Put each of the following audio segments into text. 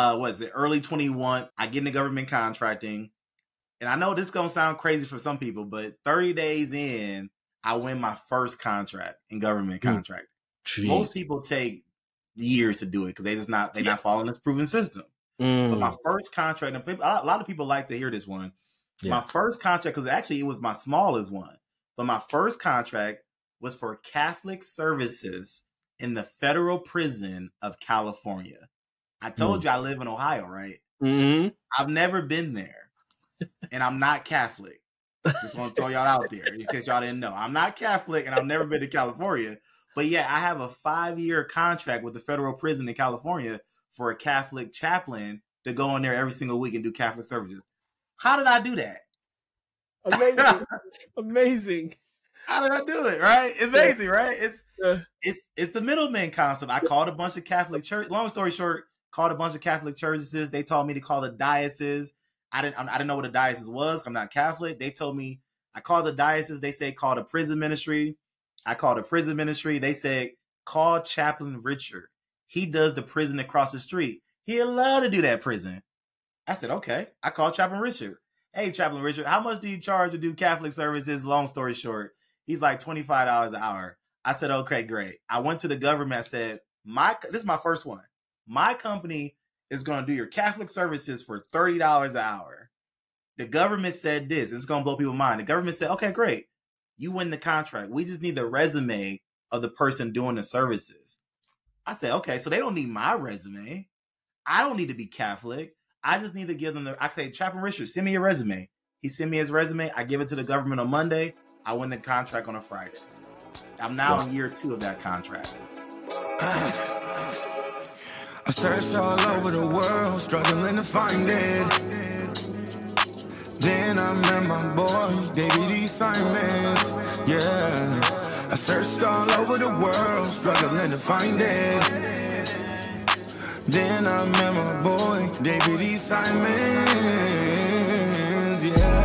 uh, what is it? Early 21. I get into government contracting. And I know this is going to sound crazy for some people, but 30 days in, I win my first contract in government Hmm. contract. Jeez. Most people take years to do it because they just not they're not following this proven system. But Mm. my first contract, and people- a lot of people like to hear this one. Yeah. My first contract, because actually it was my smallest one, but my first contract was for Catholic services in the federal prison of California. I told you I live in Ohio, right? Mhm. I've never been there, and I'm not Catholic. Just want to throw y'all out there in case y'all didn't know. I'm not Catholic, and I've never been to California. But yeah, I have a five year contract with the federal prison in California for a Catholic chaplain to go in there every single week and do Catholic services. How did I do that? Amazing. Amazing. How did I do it? Right? It's amazing, right? It's Yeah. it's it's the middleman concept. I called a bunch of Catholic church. Long story short, called a bunch of Catholic churches. They told me to call the diocese. I didn't I didn't know what a diocese was. I'm not Catholic. They told me I called the diocese. They said call the prison ministry. I called the prison ministry. They said call Chaplain Richard. He does the prison across the street. He'd love to do that prison. I said okay. I called Chaplain Richard. Hey, Chaplain Richard, how much do you charge to do Catholic services? Long story short, he's like twenty five dollars an hour. I said, okay, great. I went to the government. I said, my this is my first one. My company is going to do your Catholic services for thirty dollars an hour. The government said this. It's going to blow people's mind. The government said, okay, great. You win the contract. We just need the resume of the person doing the services. I said, okay, so they don't need my resume. I don't need to be Catholic. I just need to give them the. I say, Chaplain Richard, send me your resume. He sent me his resume. I give it to the government on Monday. I win the contract on a Friday. I'm now in year two of that contract. I searched all over the world, struggling to find it. Then I met my boy, David E. Simons. Yeah. I searched all over the world, struggling to find it. Then I met my boy, David E. Simons. Yeah.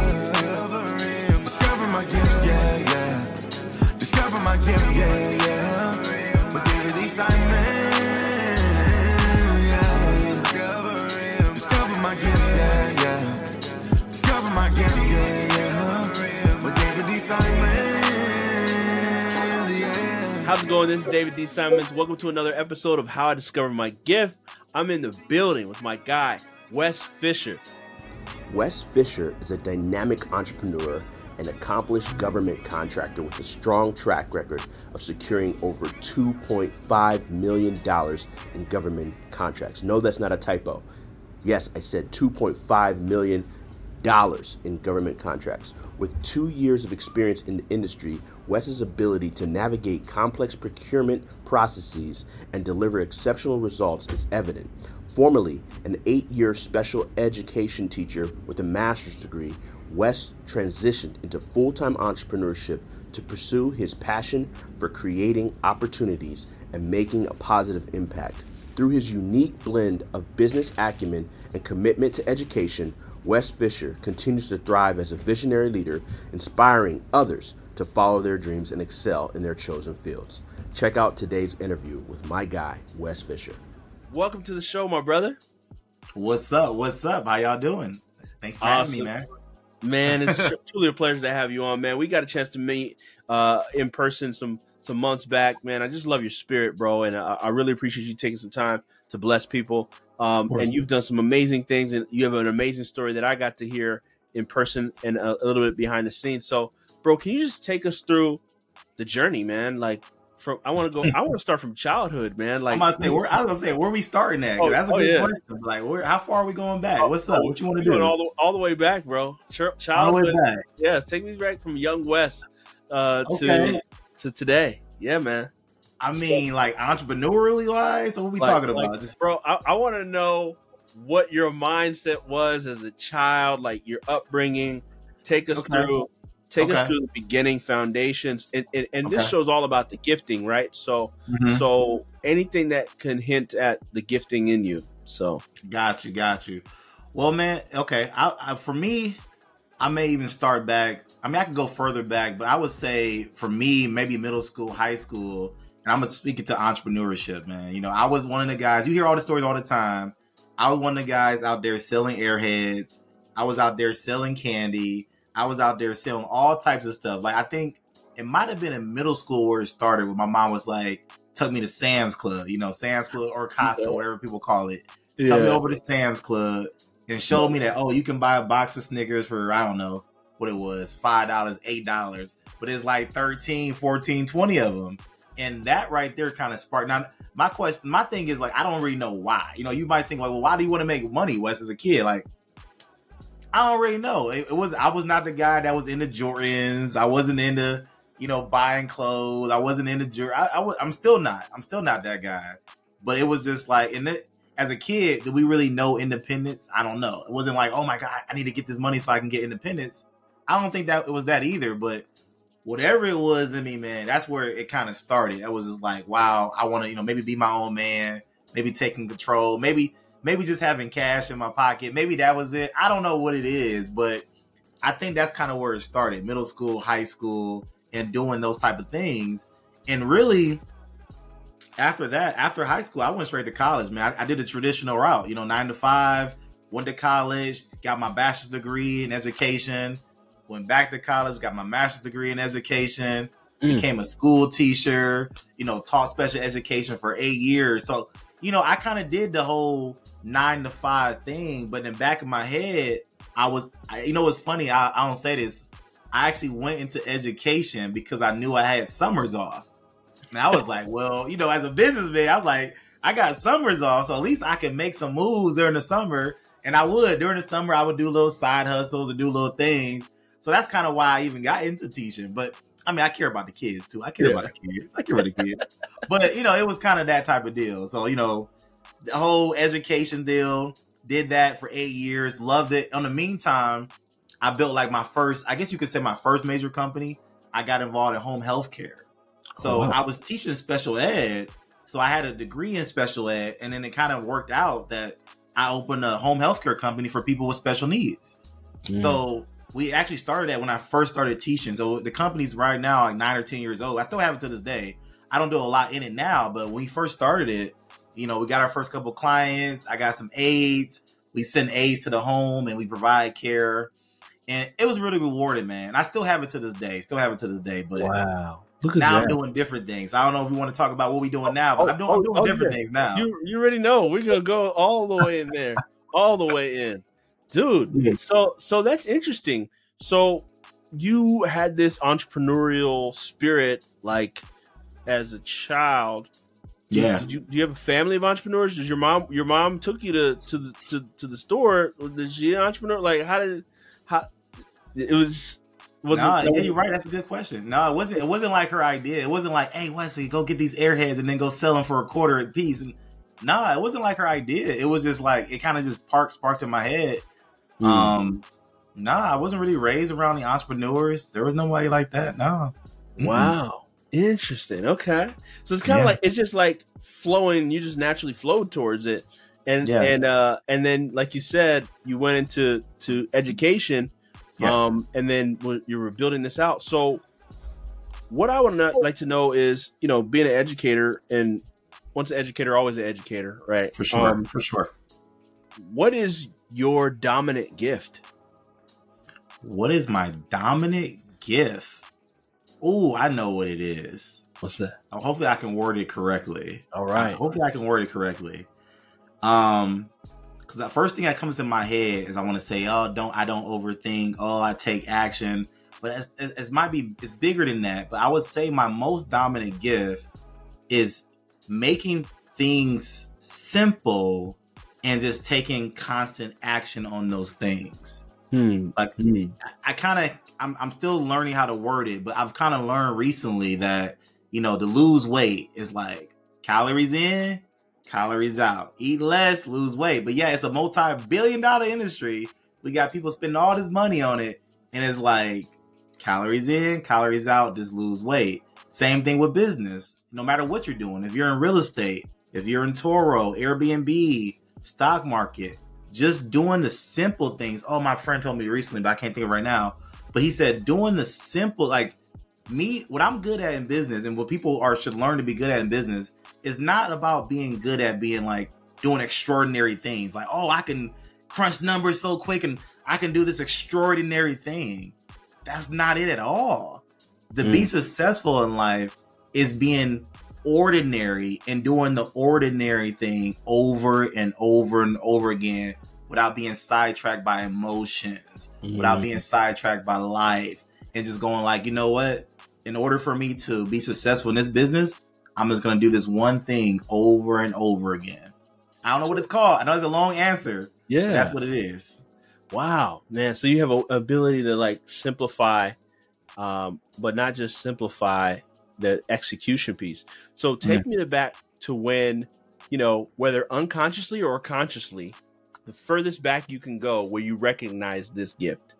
Going? This is David D. Simons. Welcome to another episode of How I Discovered My Gift. I'm in the building with my guy, Wes Fisher. Wes Fisher is a dynamic entrepreneur and accomplished government contractor with a strong track record of securing over $2.5 million in government contracts. No, that's not a typo. Yes, I said $2.5 million in government contracts. With two years of experience in the industry, Wes's ability to navigate complex procurement processes and deliver exceptional results is evident. Formerly an eight year special education teacher with a master's degree, Wes transitioned into full time entrepreneurship to pursue his passion for creating opportunities and making a positive impact. Through his unique blend of business acumen and commitment to education, Wes Fisher continues to thrive as a visionary leader, inspiring others to follow their dreams and excel in their chosen fields. Check out today's interview with my guy, Wes Fisher. Welcome to the show, my brother. What's up? What's up? How y'all doing? Thanks for having me, man. Man, it's truly a pleasure to have you on, man. We got a chance to meet uh, in person some some months back, man. I just love your spirit, bro, and I, I really appreciate you taking some time to bless people. Um, and you've done some amazing things, and you have an amazing story that I got to hear in person and a, a little bit behind the scenes. So, bro, can you just take us through the journey, man? Like, from I want to go. I want to start from childhood, man. Like, I'm about to say, where, I was gonna say, where are we starting at? Oh, that's a oh, good yeah. question. Like, where, how far are we going back? Oh, What's up? oh, What you want to do? all the all the way back, bro. Ch- All the Childhood, way back. yeah. Take me back from young Wes uh, Okay. to to today. Yeah, man. I mean, like entrepreneurially wise. So what we Like- talking like, about? bro? I, I want to know what your mindset was as a child, like your upbringing. Take us Okay. through. Take us through the beginning foundations, and and, and this Okay. show's all about the gifting, right? So Mhm. so anything that can hint at the gifting in you. So Got you, got you. Well, man, okay. I, I for me, I may even start back. I mean, I can go further back, but I would say for me, maybe middle school, high school, and I'm gonna speak it to entrepreneurship, man. You know, I was one of the guys. You hear all the stories all the time. I was one of the guys out there selling airheads. I was out there selling candy. I was out there selling all types of stuff. Like I think it might have been in middle school where it started, where my mom was like, took me to Sam's Club, you know, Sam's Club or Costco, Yeah. whatever people call it. Took me over to Sam's Club and showed me that oh, you can buy a box of Snickers for I don't know what it was, five dollars, eight dollars, but it's like 13, 14, 20 of them. And that right there kind of sparked. Now, my question, my thing is like, I don't really know why. You know, you might think like, well, why do you want to make money, Wes, as a kid? Like, I don't really know. It, it was I was not the guy that was into Jordans. I wasn't into you know buying clothes. I wasn't into jewelry. I, I was, I'm still not. I'm still not that guy. But it was just like, in it, as a kid, did we really know independence? I don't know. It wasn't like, oh my god, I need to get this money so I can get independence. I don't think that it was that either. But whatever it was in me, man, that's where it kind of started. It was just like, wow, I want to, you know, maybe be my own man, maybe taking control, maybe maybe just having cash in my pocket. Maybe that was it. I don't know what it is, but I think that's kind of where it started. Middle school, high school, and doing those type of things. And really, after that, after high school, I went straight to college, man. I, I did a traditional route, you know, nine to five, went to college, got my bachelor's degree in education, went back to college, got my master's degree in education, Mm. became a school teacher, you know, taught special education for eight years. So, you know, I kind of did the whole nine to five thing, but in the back of my head, I was, I, you know, what's funny? I, I don't say this. I actually went into education because I knew I had summers off. And I was like, well, you know, as a businessman, I was like, I got summers off, so at least I can make some moves during the summer. And I would during the summer, I would do little side hustles and do little things. So that's kind of why I even got into teaching. But I mean, I care about the kids too. I care Yeah. about the kids. I care about the kids. but you know, it was kind of that type of deal. So you know, the whole education deal. Did that for eight years. Loved it. In the meantime, I built like my first. I guess you could say my first major company. I got involved in home health care. So Oh, wow. I was teaching special ed. So I had a degree in special ed, and then it kind of worked out that I opened a home health care company for people with special needs. Mm. So we actually started that when I first started teaching. So the company's right now like nine or ten years old. I still have it to this day. I don't do a lot in it now, but when we first started it, you know, we got our first couple clients. I got some aides. We send aides to the home and we provide care. And it was really rewarding, man. I still have it to this day. Still have it to this day. But wow. Look now I'm doing different things. I don't know if we want to talk about what we're doing now, but Oh, I'm doing, oh, I'm doing oh, different yeah. things now. You you already know we're gonna go all the way in there, all the way in, dude. So so that's interesting. So you had this entrepreneurial spirit like as a child. Yeah. Did you do you have a family of entrepreneurs? Did your mom your mom took you to to the to, to the store? Did she an entrepreneur? Like how did how it was was nah, it yeah, you're right. That's a good question. No, it wasn't. It wasn't like her idea. It wasn't like, "Hey, Wesley, go get these airheads and then go sell them for a quarter a piece." And nah, it wasn't like her idea. It was just like it kind of just parked sparked in my head. Hmm. Um, nah, I wasn't really raised around the entrepreneurs. There was nobody like that. No. Mm-mm. Wow. Interesting. Okay. So it's kind of Yeah. like it's just like flowing, you just naturally flowed towards it. And Yeah. and uh and then like you said, you went into to education Yeah. um and then you were building this out. So what I would not like to know is, you know, being an educator and once an educator always an educator, right? For sure. Um, for sure. what is your dominant gift? What is my dominant gift? Oh, I know what it is. What's that? Uh, Hopefully, I can word it correctly. All right. Hopefully, I can word it correctly. Um, because the first thing that comes to my head is I want to say, oh, don't I don't overthink. Oh, I take action. But as might be, it's bigger than that. But I would say my most dominant gift is making things simple and just taking constant action on those things. Hmm. Like Hmm. I kind of I'm I'm still learning how to word it, but I've kind of learned recently that you know to lose weight is like calories in, calories out. Eat less, lose weight. But yeah, it's a multi-billion dollar industry. We got people spending all this money on it, and it's like calories in, calories out, just lose weight. Same thing with business. No matter what you're doing, if you're in real estate, if you're in Turo, Airbnb, stock market, just doing the simple things. Oh, my friend told me recently, but I can't think of right now. But he said doing the simple, like me, what I'm good at in business, and what people are should learn to be good at in business, is not about being good at being like doing extraordinary things. Like, oh, I can crunch numbers so quick and I can do this extraordinary thing. That's not it at all. To mm. be successful in life is being ordinary and doing the ordinary thing over and over and over again without being sidetracked by emotions, mm. without being sidetracked by life, and just going like, you know what? In order for me to be successful in this business, I'm just gonna do this one thing over and over again. I don't know what it's called. I know it's a long answer. Yeah, that's what it is. Wow, man! So you have a ability to like simplify, um, but not just simplify the execution piece. So take mm-hmm. me back to when, you know, whether unconsciously or consciously, the furthest back you can go where you recognize this gift.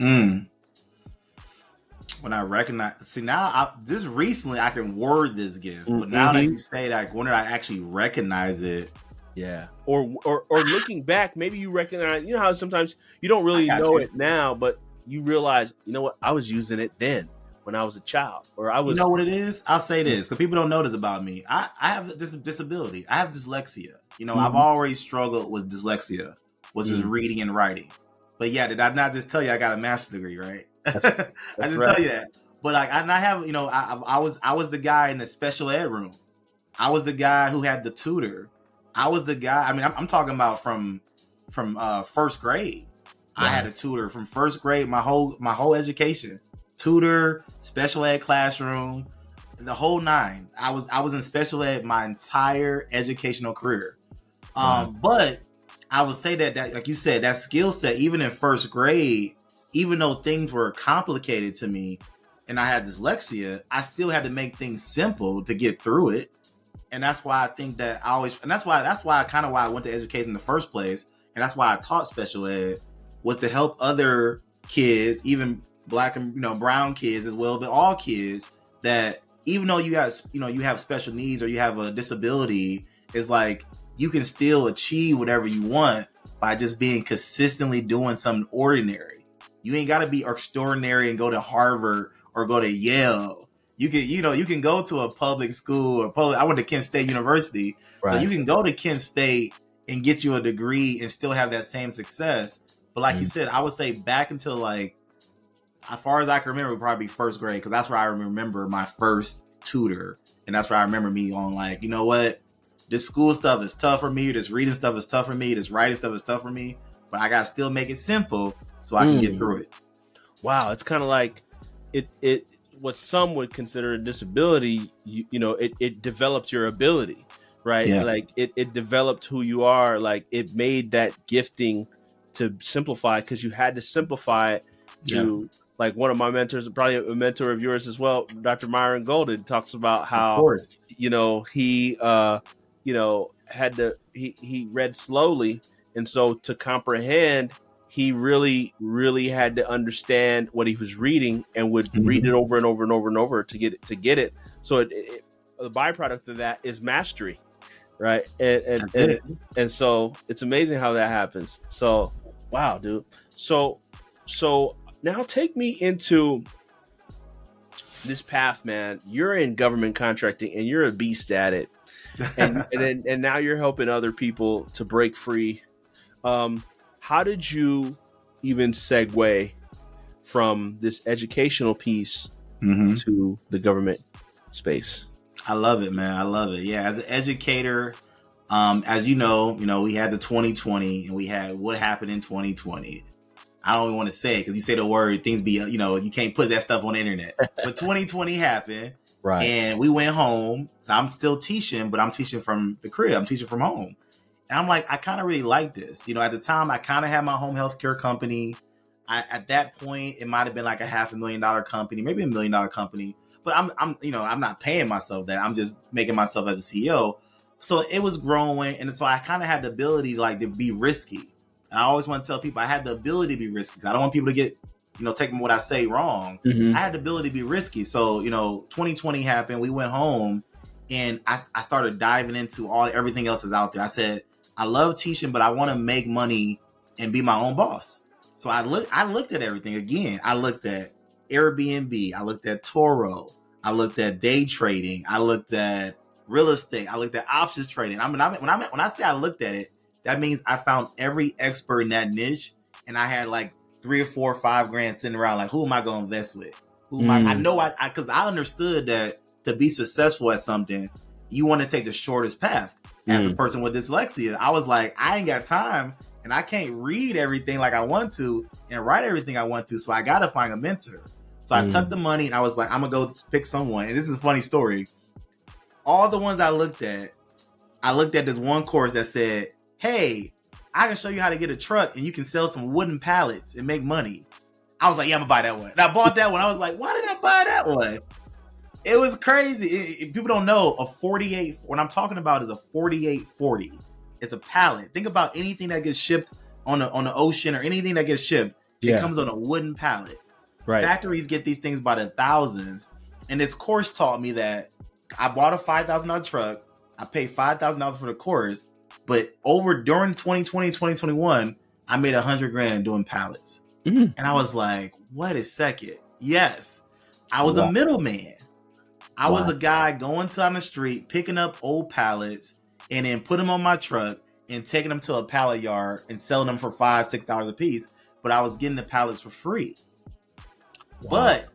Mm when I recognize. See now, I, just recently I can word this gift, but mm-hmm. now that mm-hmm. you say that, when did I actually recognize it? Yeah, or or or looking back, maybe you recognize. You know how sometimes you don't really know you. it now, but you realize, you know what, I was using it then when I was a child, or I was. You know what it is? I'll say this because people don't know this about me. I I have this disability. I have dyslexia. You know, mm-hmm. I've always struggled with dyslexia, which mm-hmm. reading and writing. But yeah, did I not just tell you I got a master's degree, right? I just right. tell you that. But like, and I have, you know, I, I was I was the guy in the special ed room. I was the guy who had the tutor. I was the guy. I mean, I'm, I'm talking about from from uh, first grade. I had a tutor from first grade. My whole my whole education, tutor, special ed classroom, the whole nine. I was I was in special ed my entire educational career. Um, But I would say that that like you said, that skill set, even in first grade, even though things were complicated to me and I had dyslexia, I still had to make things simple to get through it. And that's why I think that I always, and that's why, that's why kind of why I went to education in the first place. And that's why I taught special ed was to help other kids, even black and, you know, brown kids as well, but all kids that even though you have, you know, you have special needs or you have a disability, is like you can still achieve whatever you want by just being consistently doing something ordinary you ain't got to be extraordinary and go to Harvard or go to Yale. You can, you know, you can go to a public school or public. I went to Kent State University, right. so you can go to Kent State and get you a degree and still have that same success. But like mm. you said, I would say back until like, as far as I can remember, would probably first grade because that's where I remember my first tutor, and that's where I remember me on like, you know what, this school stuff is tough for me. This reading stuff is tough for me. This writing stuff is tough for me. But I gotta still make it simple so I can mm. get through it. Wow, it's kind of like it it what some would consider a disability. You, you know, it it developed your ability, right? Yeah. Like it it developed who you are. Like it made that gifting to simplify because you had to simplify it to. Yeah. Like one of my mentors, probably a mentor of yours as well, Dr. Myron Golden talks about how you know he uh you know had to he he read slowly and so to comprehend he really, really had to understand what he was reading and would mm-hmm. read it over and over and over and over to get it to get it. So it, it, the byproduct of that is mastery, right? And and, and and so it's amazing how that happens. So wow, dude. So so now take me into this path, man. You're in government contracting and you're a beast at it. And and, then, and now you're helping other people to break free. Um, how did you even segue from this educational piece mm-hmm. to the government space? I love it, man. I love it. Yeah, as an educator, um, as you know, you know, we had the 2020 and we had what happened in 2020. I don't even want to say because you say the word, things be, you know, you can't put that stuff on the internet. but 2020 happened. Right. And we went home. So I'm still teaching, but I'm teaching from the crib. I'm teaching from home. And I'm like, I kind of really like this. You know, at the time, I kind of had my home health care company. I, at that point, it might have been like a half a million dollar company, maybe a million dollar company. But I'm, I'm, you know, I'm not paying myself that. I'm just making myself as a CEO. So it was growing, and so I kind of had the ability, to, like, to be risky. And I always want to tell people I had the ability to be risky. I don't want people to get, you know, take what I say wrong. Mm-hmm. I had the ability to be risky. So you know, 2020 happened. We went home, and I, I started diving into all everything else is out there. I said, I love teaching, but I want to make money and be my own boss. So I look I looked at everything again. I looked at Airbnb, I looked at Turo, I looked at day trading, I looked at real estate. I looked at options trading. I mean, I mean when I when I say I looked at it, that means I found every expert in that niche, and I had like three or four or five grand sitting around. Like, who am I going to invest with? Who am I? I Mm. know I because I, understood that to be successful at something, you want to take the shortest path. As a Mm. person with dyslexia, I was like, I ain't got time, and I can't read everything like I want to and write everything I want to. So I got to find a mentor. So I Mm. took the money and I was like, I'm gonna go pick someone. And this is a funny story. All the ones I looked at, I looked at this one course that said, Hey, I can show you how to get a truck and you can sell some wooden pallets and make money. I was like, Yeah, I'm gonna buy that one. And I bought that one. I was like, Why did I buy that one? It was crazy. It- it- people don't know a 48. What I'm talking about is a 4840. It's a pallet. Think about anything that gets shipped on the on the ocean or anything that gets shipped. It comes on a wooden pallet. Right. Factories get these things by the thousands. And this course taught me that I bought a five thousand dollar truck. I paid five thousand dollars for the course, but over during 2020, 2021, I made a hundred grand doing pallets. Mhm. And I was like, wait a second. Yes. I was Wow. a middleman. I was a guy going down the street, picking up old pallets, and then put them on my truck and taking them to a pallet yard and selling them for five, six dollars a piece. But I was getting the pallets for free. But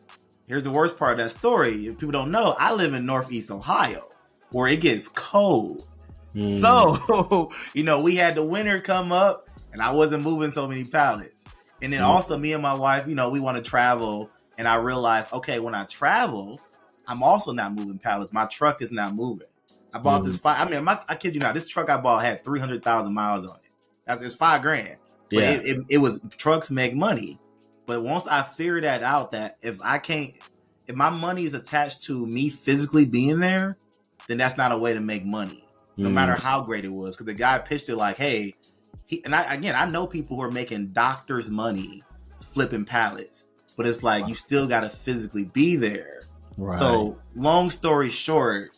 here's the worst part of that story. If people don't know, I live in Northeast Ohio where it gets cold. Mm. So, you know, we had the winter come up and I wasn't moving so many pallets. And then Mm. also, me and my wife, you know, we want to travel. And I realized, okay, when I travel, I'm also not moving pallets. My truck is not moving. I bought Mm. this five. I mean, my, I kid you not, this truck I bought had 300,000 miles on it. That's it's five grand. But yeah. it, it, it was trucks make money. But once I figured that out, that if I can't, if my money is attached to me physically being there, then that's not a way to make money, no Mm. matter how great it was. Because the guy pitched it like, hey, he, and I, again, I know people who are making doctors' money flipping pallets, but it's like you still got to physically be there. Right. So, long story short,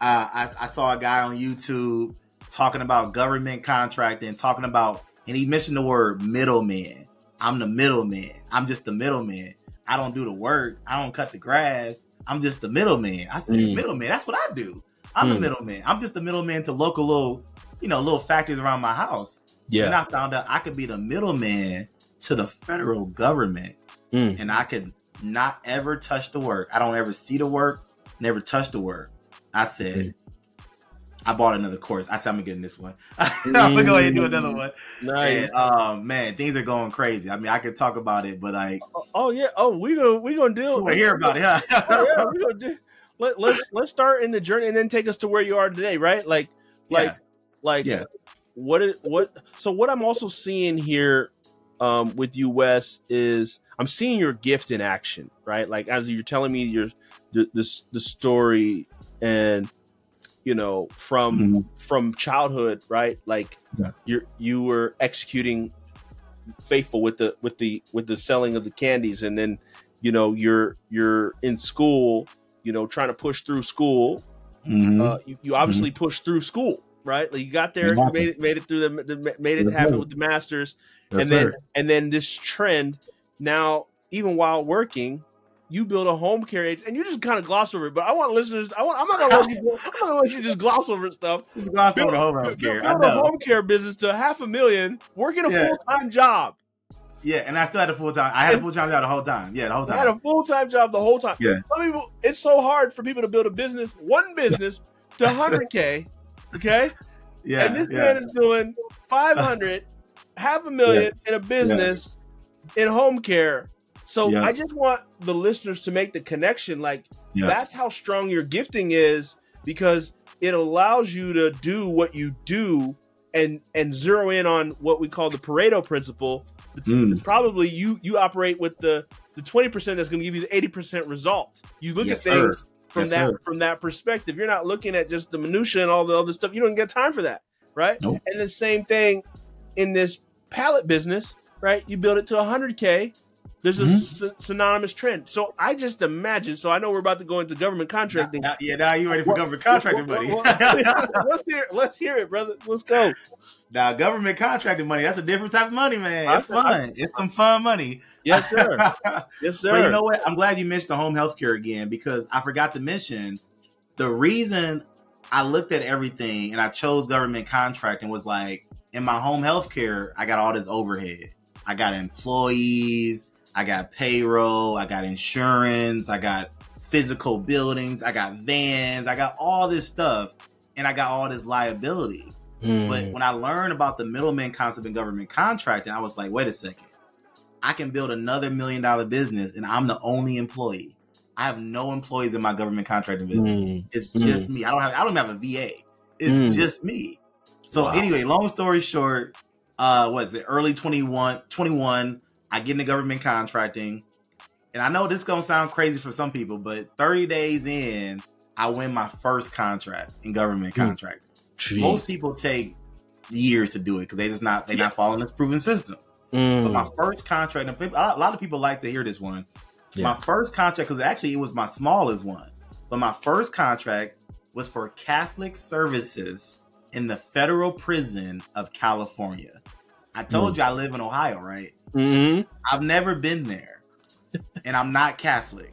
uh, I, I saw a guy on YouTube talking about government contracting, talking about, and he mentioned the word middleman. I'm the middleman. I'm just the middleman. I don't do the work. I don't cut the grass. I'm just the middleman. I said, Mm. middleman. That's what I do. I'm the Mm. middleman. I'm just the middleman to local little, you know, little factories around my house. yeah. And I found out I could be the middleman to the federal government Mm. and I could not ever touch the work. I don't ever see the work, never touch the work. I said, Mm. I bought another course. I said, I'm gonna get in this one. I'm gonna go ahead and do another one. Nice. And um, man, things are going crazy. I mean, I could talk about it, but like, Oh yeah. Oh, we gonna we gonna deal. we'll hear about it. Huh? Oh, yeah, we gonna do. Let, let's let's start in the journey and then take us to where you are today, right? Like like Yeah. like Yeah. what is what so what I'm also seeing here um with you Wes is I'm seeing your gift in action, right? Like as you're telling me your the this the story and you know from Mhm. from childhood, right? Like Yeah. you're you were executing faithful with the with the with the selling of the candies and then you know you're you're in school you know trying to push through school Mhm. uh, you, you obviously pushed through school right like you got there you made it made it through the, the made it Yes, happen sir. with the masters Yes, and then sir. and then this trend now even while working you build a home care age, and you just kind of gloss over it. But I want listeners. I want. I'm not gonna let you. I'm not gonna let you just gloss over stuff. Just glossed over the home Build- care. I build a know. home care business to half a million, working a Yeah. full time job. Yeah, and I still had a full time. I had a full time job the whole time. Yeah, the whole time. I had a full time job the whole time. Yeah. Some people, it's so hard for people to build a business, one business to 100K. Okay. Yeah, and this yeah. man is doing 500, uh, half a million in a business in home care. So Yeah. I just want the listeners to make the connection. Like, Yeah. that's how strong your gifting is because it allows you to do what you do and and zero in on what we call the Pareto principle. Mm. Probably you you operate with the the 20% that's going to give you the 80% result. You look Yes, at things sir. from Yes, that sir. from that perspective. You're not looking at just the minutia and all the other stuff. You don't get time for that, right? Nope. And the same thing in this pallet business, right? You build it to 100k. There's a Mhm. sy- synonymous trend. So I just imagine. So I know we're about to go into government contracting. Now- yeah, now you ready for government contracting money? Well, well, let's hear. Let's hear it, brother. Let's go. Now, government contracting money, that's a different type of money, man. It's fun. It's some fun money. Yes, sir. Yes, sir. But you know what? I'm glad you mentioned the home health care again because I forgot to mention the reason I looked at everything and I chose government contracting was like, in my home health care, I got all this overhead. I got employees, I got payroll, I got insurance, I got physical buildings, I got vans, I got all this stuff, and I got all this liability. Mm. But when I learned about the middleman concept in government contracting, I was like, wait a second. I can build another million dollar business and I'm the only employee. I have no employees in my government contracting business. Mm. It's mm. just me. I don't have I don't have a VA. It's mm. just me. So wow. anyway, long story short, uh was it early 21 21 I get into government contracting. And I know this gonna sound crazy for some people, but 30 days in, I win my first contract in government mm. Contract. Most people take years to do it because they just not they're yeah. not following this proven system. Mm. But my first contract, a lot of people like to hear this one. Yeah. My first contract, because actually it was my smallest one, but my first contract was for Catholic services in the federal prison of California. I told mm. you I live in Ohio, right? Mm-hmm. I've never been there, and I'm not Catholic.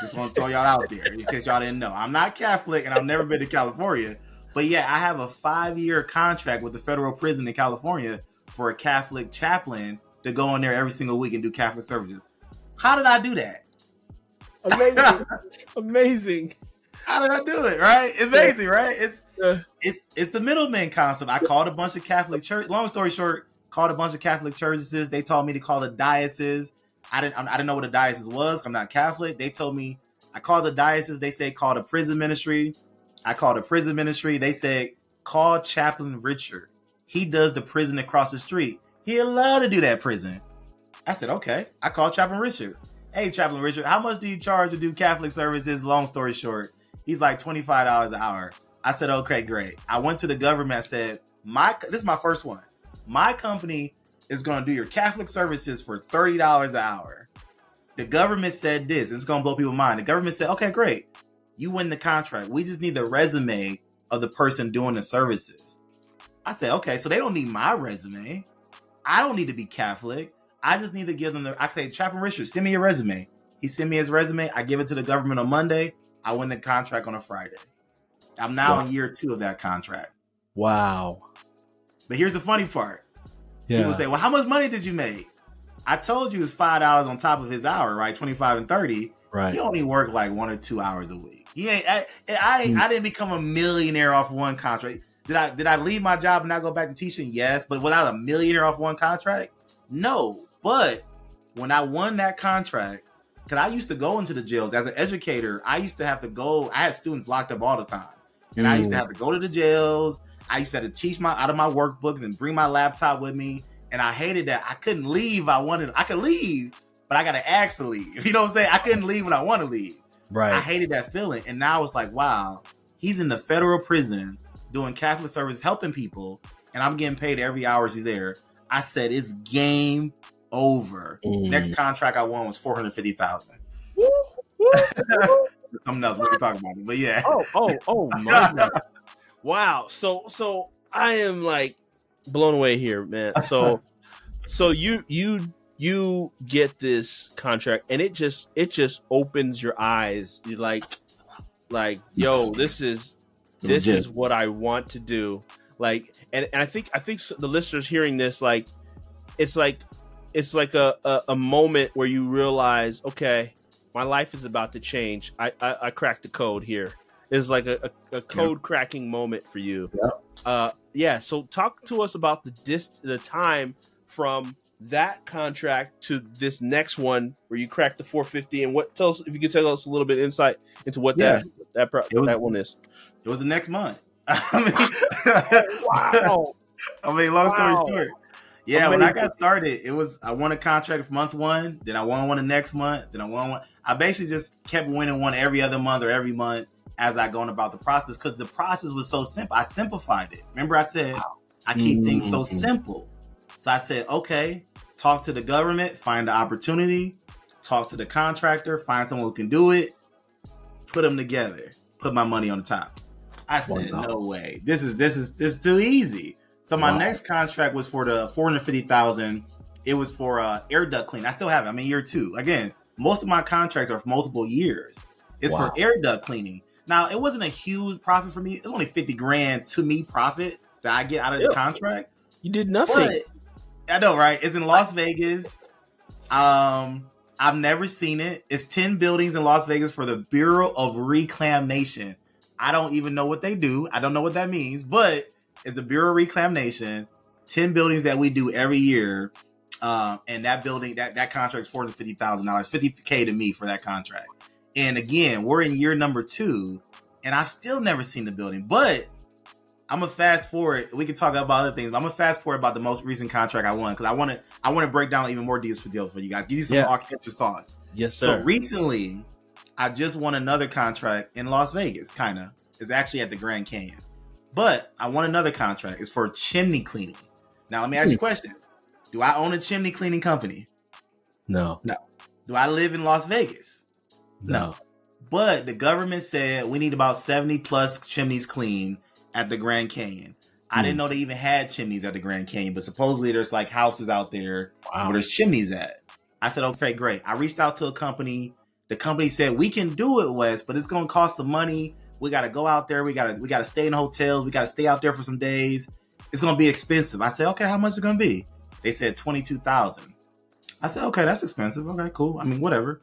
Just want to throw y'all out there in case y'all didn't know. I'm not Catholic, and I've never been to California. But yeah, I have a five year contract with the federal prison in California for a Catholic chaplain to go in there every single week and do Catholic services. How did I do that? Amazing. amazing. How did I do it? Right? It's amazing, right? It's it's it's the middleman concept. I called a bunch of Catholic church. Long story short, called a bunch of Catholic churches. They told me to call the diocese. I didn't I didn't know what a diocese was. I'm not Catholic. They told me I called the diocese. They said call the prison ministry. I called the prison ministry. They said call Chaplain Richard. He does the prison across the street. He'd love to do that prison. I said, okay. I called Chaplain Richard. Hey, Chaplain Richard, how much do you charge to do Catholic services? Long story short, he's like $25 an hour. I said, okay, great. I went to the government. I said, my this is my first one. My company is going to do your Catholic services for $30 an hour. The government said this. It's going to blow people's mind. The government said, okay, great. You win the contract. We just need the resume of the person doing the services. I said, okay, so they don't need my resume. I don't need to be Catholic. I just need to give them the. I say, Chaplain Richard, send me your resume. He sent me his resume. I give it to the government on Monday. I win the contract on a Friday. I'm now wow. in year two of that contract. Wow. But here's the funny part. Yeah. People say, "Well, how much money did you make?" I told you it's five dollars on top of his hour, right? Twenty five and thirty. Right. He only worked like one or two hours a week. He ain't. I. I, mm. I didn't become a millionaire off one contract. Did I? Did I leave my job and not go back to teaching? Yes. But without a millionaire off one contract, no. But when I won that contract, because I used to go into the jails as an educator, I used to have to go. I had students locked up all the time, and mm. I used to mm. have to go to the jails. I used to have to teach my out of my workbooks and bring my laptop with me. And I hated that I couldn't leave. I wanted I could leave, but I got to ask to leave. You know what I'm saying? I couldn't leave when I want to leave. Right. I hated that feeling, and now it's like, wow, he's in the federal prison doing Catholic service, helping people, and I'm getting paid every hour he's there. I said it's game over. Mm. Next contract I won was four hundred fifty thousand. Something else we can talk about it, but yeah. Oh, oh, oh my Wow. So, so I am like blown away here, man. So, so you you you get this contract, and it just it just opens your eyes. You're like, like, yo, this is this is what I want to do. Like, and, and I think I think the listeners hearing this, like, it's like it's like a, a, a, moment where you realize, okay, my life is about to change. I, I, I cracked the code here. It's like a, a, a code yeah. cracking moment for you. Yeah. Uh, yeah. So talk to us about the dist- the time from that contract to this next one where you cracked the 450 and what tell us if you could tell us a little bit insight into what yeah. that that pro- was, that one is. It was the next month. I mean, wow. I mean, long story short, yeah, Amazing. when I got started, it was I won a contract for month one, then I won one the next month, then I won one. I basically just kept winning one every other month or every month as I going about the process because the process was so simple. I simplified it. Remember, I said wow. I keep mm-hmm. things so mm-hmm. simple. So I said, okay, talk to the government, find the opportunity, talk to the contractor, find someone who can do it, put them together, put my money on the top. I said, wow. no way. This is this is this is too easy. So my wow. next contract was for the four hundred fifty thousand. It was for uh, air duct clean. I still have it. I'm in year two. Again, most of my contracts are for multiple years. It's wow. for air duct cleaning. Now it wasn't a huge profit for me. It's only fifty grand to me profit that I get out of the contract. You did nothing. But I know, right? It's in Las Vegas. Um, I've never seen it. It's ten buildings in Las Vegas for the Bureau of Reclamation. I don't even know what they do. I don't know what that means, but it's the Bureau of Reclamation. Ten buildings that we do every year, um, and that building that that contract is four hundred fifty thousand dollars, fifty k to me for that contract. And again, we're in year number two, and I've still never seen the building, but I'm gonna fast forward. We can talk about other things. But I'm gonna fast forward about the most recent contract I won because I want to. I want to break down even more deals for deals for you guys. Give you some Yeah. architecture sauce. yes, sir. So recently, I just won another contract in Las Vegas. Kind of. It's actually at the Grand Canyon, but I won another contract. It's for chimney cleaning. Now let me ask you a hmm. question: Do I own a chimney cleaning company? no, Do I live in Las Vegas? no. But the government said we need about 70 plus chimneys clean at the Grand Canyon. I Hmm. didn't know they even had chimneys at the Grand Canyon, but supposedly there's like houses out there Wow. where there's chimneys at. I said, okay, great. I reached out to a company. The company said we can do it, Wes, but it's gonna cost some money. We gotta go out there. We gotta we gotta stay in hotels. We gotta stay out there for some days. It's gonna be expensive. I said, okay, how much is it gonna be? They said twenty two thousand. I said, okay, that's expensive. Okay, cool. I mean, whatever.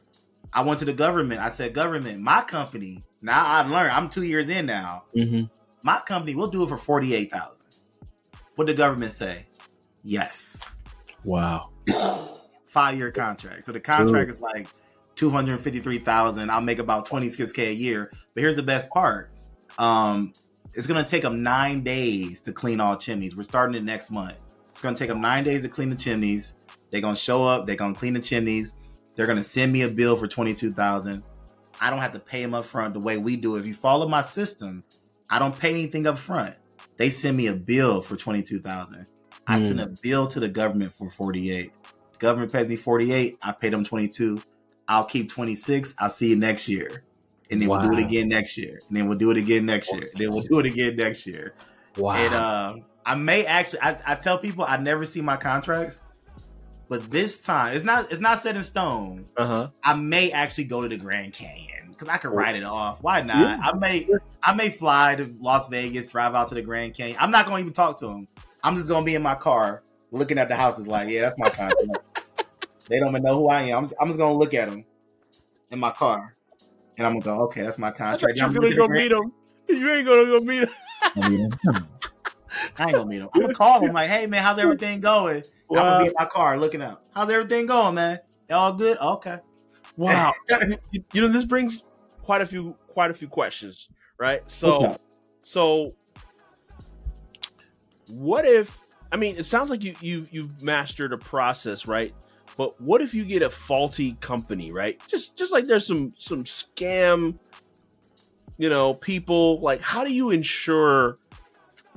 I went to the government. I said, government, my company. Now I've learned. I'm two years in now. hmm My company will do it for forty eight thousand. What the government say? Yes Wow. five year contract. So the contract is like two hundred fifty three thousand. I'll make about twenty six k a year. But here's the best part: um, it's gonna take them nine days to clean all chimneys. We're starting it next month. It's gonna take them nine days to clean the chimneys. They're gonna show up. They're gonna clean the chimneys. They're gonna send me a bill for twenty two thousand. I don't have to pay them up front the way we do. If you follow my system, I don't pay anything up front. They send me a bill for twenty two thousand. I Hmm. send a bill to the government for forty eight. Government pays me 48. I pay them 22. I'll keep 26. I'll see you next year. And then we'll do it again next year. And then we'll do it again next year. And then we'll do it again next year. Wow. And uh, I may actually I, I tell people I never see my contracts, but this time it's not it's not set in stone. uh huh. I may actually go to the Grand Canyon because I can write it off. Why not? Yeah. I may I may fly to Las Vegas, drive out to the Grand Canyon. I'm not gonna even talk to him. I'm just gonna be in my car looking at the houses like, yeah, that's my contract. they don't even know who I am. I'm just, I'm just gonna look at them in my car, and I'm gonna go, okay, that's my contract. you I'm gonna go meet him. You ain't gonna go meet him. I ain't gonna meet them. I'm gonna call him like, hey man, how's everything going? And I'm gonna be in my car looking out. How's everything going, man? All good? Okay. Wow. you know, this brings quite a few quite a few questions, right? So up? so what if I mean it sounds like you you've you've mastered a process, right? But what if you get a faulty company, right? Just just like there's some some scam, you know, people like how do you ensure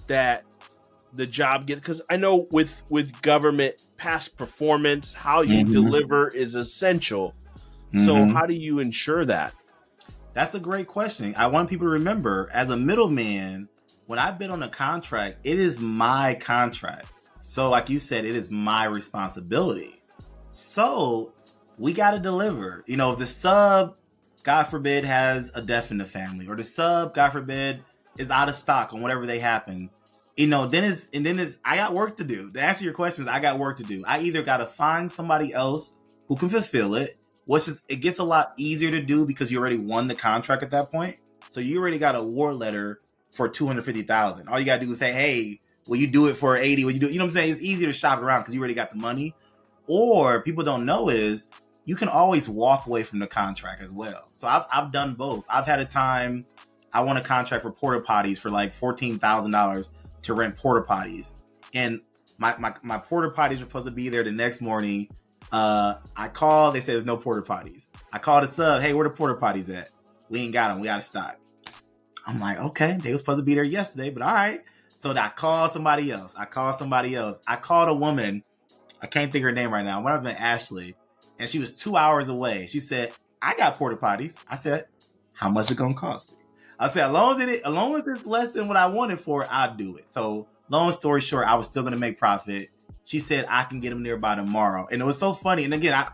that the job get because I know with with government past performance, how you Mhm. deliver is essential. So Mhm. how do you ensure that? That's a great question. I want people to remember as a middleman, when I bid on a contract, it is my contract. So, like you said, it is my responsibility. So, we got to deliver. You know, if the sub, God forbid, has a death in the family, or the sub, God forbid, is out of stock on whatever they happen, you know, then it's, and then it's, I got work to do. To answer your questions, I got work to do. I either got to find somebody else who can fulfill it, which is it gets a lot easier to do because you already won the contract at that point. So you already got a war letter for two hundred fifty thousand. All you gotta do is say, "Hey, will you do it for eighty? Will you do?" You know what I'm saying? It's easier to shop around because you already got the money. Or people don't know is you can always walk away from the contract as well. So I've I've done both. I've had a time I won a contract for porta potties for like fourteen thousand dollars to rent porta potties, and my my my porta potties were supposed to be there the next morning. Uh, I called. They said there's no porta potties. I called a sub. Hey, where the porta potties at? We ain't got them. We out of stock. I'm like, okay, they was supposed to be there yesterday, but all right. So I called somebody else. I called somebody else. I called a woman. I can't think of her name right now. One of them Ashley, and she was two hours away. She said, "I got porta potties." I said, "How much it gonna cost me?" I said, "As long as it, as long as it's less than what I wanted for, it, I'll do it." So, long story short, I was still gonna make profit. She said, "I can get them there by tomorrow," and it was so funny. And again, I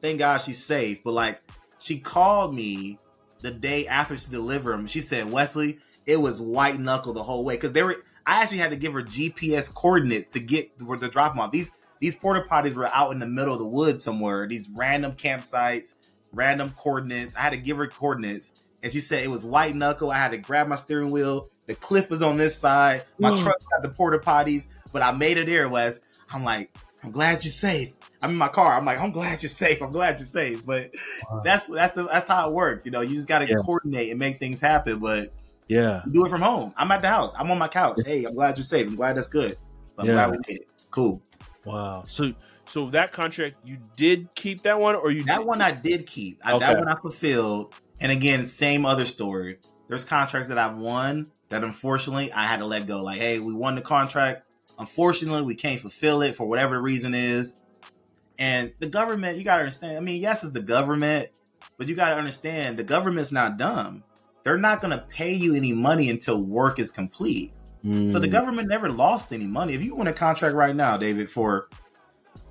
thank God she's safe, but like she called me the day after she delivered them, she said, Wesley, it was white knuckle the whole way because they were. I actually had to give her GPS coordinates to get where to drop them off. These these porta potties were out in the middle of the woods somewhere. These random campsites, random coordinates. I had to give her coordinates, and she said it was white knuckle. I had to grab my steering wheel. The cliff was on this side. My Mm. truck had the porta potties, but I made it there. Wes, I'm like, I'm glad you're safe. I'm in my car. I'm like, I'm glad you're safe. I'm glad you're safe. But Wow. that's that's the that's how it works. You know, you just got to Yeah. coordinate and make things happen. But Yeah. you do it from home. I'm at the house. I'm on my couch. Hey, I'm glad you're safe. I'm glad that's good. I'm Yeah. glad we did it. Cool. Wow. So so that contract you did keep that one or you That did- one I did keep. I, Okay. That one I fulfilled. And again, same other story. There's contracts that I've won that unfortunately I had to let go. Like, hey, we won the contract. Unfortunately, we can't fulfill it for whatever the reason is. And the government, you gotta understand. I mean, yes, it's the government, but you gotta understand the government's not dumb. They're not gonna pay you any money until work is complete. So the Mm. government never lost any money. If you win a contract right now, David, for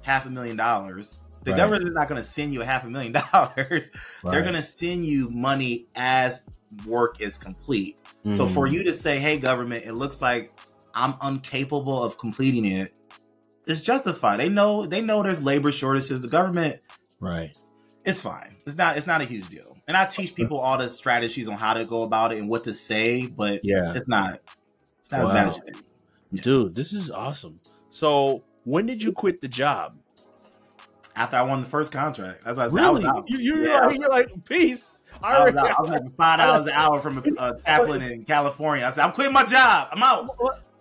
half a million dollars, the Right. government is not going to send you a half a million dollars. They're going to send you money as work is complete. So Mm. for you to say, "Hey, government, it looks like I'm incapable of completing it," it's justified. They know they know there's labor shortages. The government right. it's fine. It's not it's not a huge deal. And I teach people all the strategies on how to go about it and what to say, but Yeah. it's not it's not as bad as. Yeah. Dude, this is awesome. So when did you quit the job? After I won the first contract, that's why I said I was Really? out. You, you're, Yeah. like, you're like, peace. I I was, out. I was making five dollars an hour from uh, a, a chaplain in California. I said, I'm quitting my job. I'm out.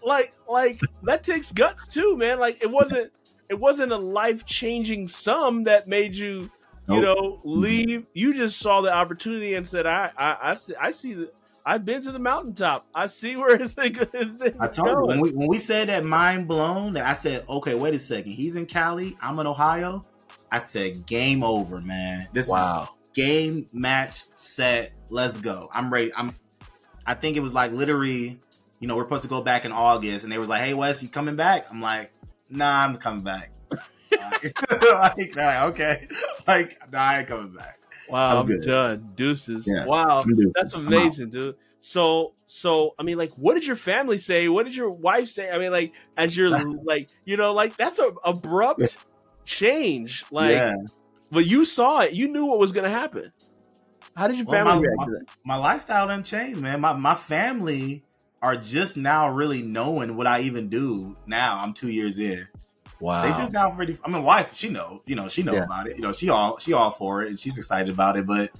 Like like that takes guts too, man. Like it wasn't it wasn't a life changing sum that made you you Nope. know leave. You just saw the opportunity and said, I I I see, I see the. I've been to the mountaintop. I see where his thing, his thing I told you when we when we said that mind blown that I said, okay, wait a second. He's in Cali. I'm in Ohio. I said, game over, man. This wow. game match set. Let's go. I'm ready. I'm. I think it was like literally, you know, we're supposed to go back in August, and they was like, "Hey, Wes, you coming back?" I'm like, "Nah, I'm coming back." like, like, okay, like, nah, I ain't coming back. Wow, I'm I'm, done. Deuces. Yeah. Wow. I'm. That's amazing, dude. So, so I mean, like, what did your family say? What did your wife say? I mean, like, as you're like, you know, like that's a abrupt change. Like, yeah. but you saw it. You knew what was going to happen. How did your Well, family my- react my- to that? my lifestyle didn't change, man. My my family are just now really knowing what I even do now. I'm two years in. Wow. They just now ready. I mean, wife, she know, you know, she know Yeah. about it. You know, she all she all for it, and she's excited about it. But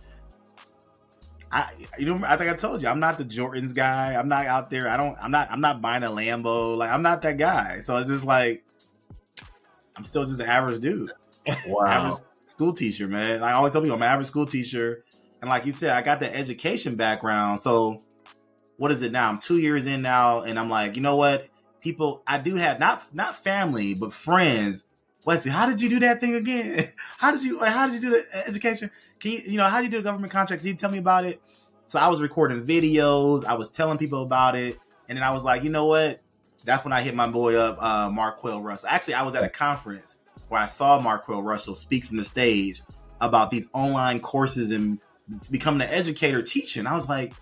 I, you know, I think I told you, I'm not the Jordans guy. I'm not out there. I don't. I'm not. I'm not buying a Lambo. Like I'm not that guy. So it's just like I'm still just an average dude. wow. average school teacher, man. I always tell people I'm an average school teacher. And like you said, I got the education background. So what is it now? I'm two years in now, and I'm like, you know what? People, I do have not not family, but friends. Wesley, how did you do that thing again? How did you how did you do the education? Can you you know how did you do the government contract? Can you tell me about it? So I was recording videos. I was telling people about it, and then I was like, you know what? That's when I hit my boy up, uh, Marquel Russell. Actually, I was at a conference where I saw Marquel Russell speak from the stage about these online courses and becoming an educator teaching. I was like,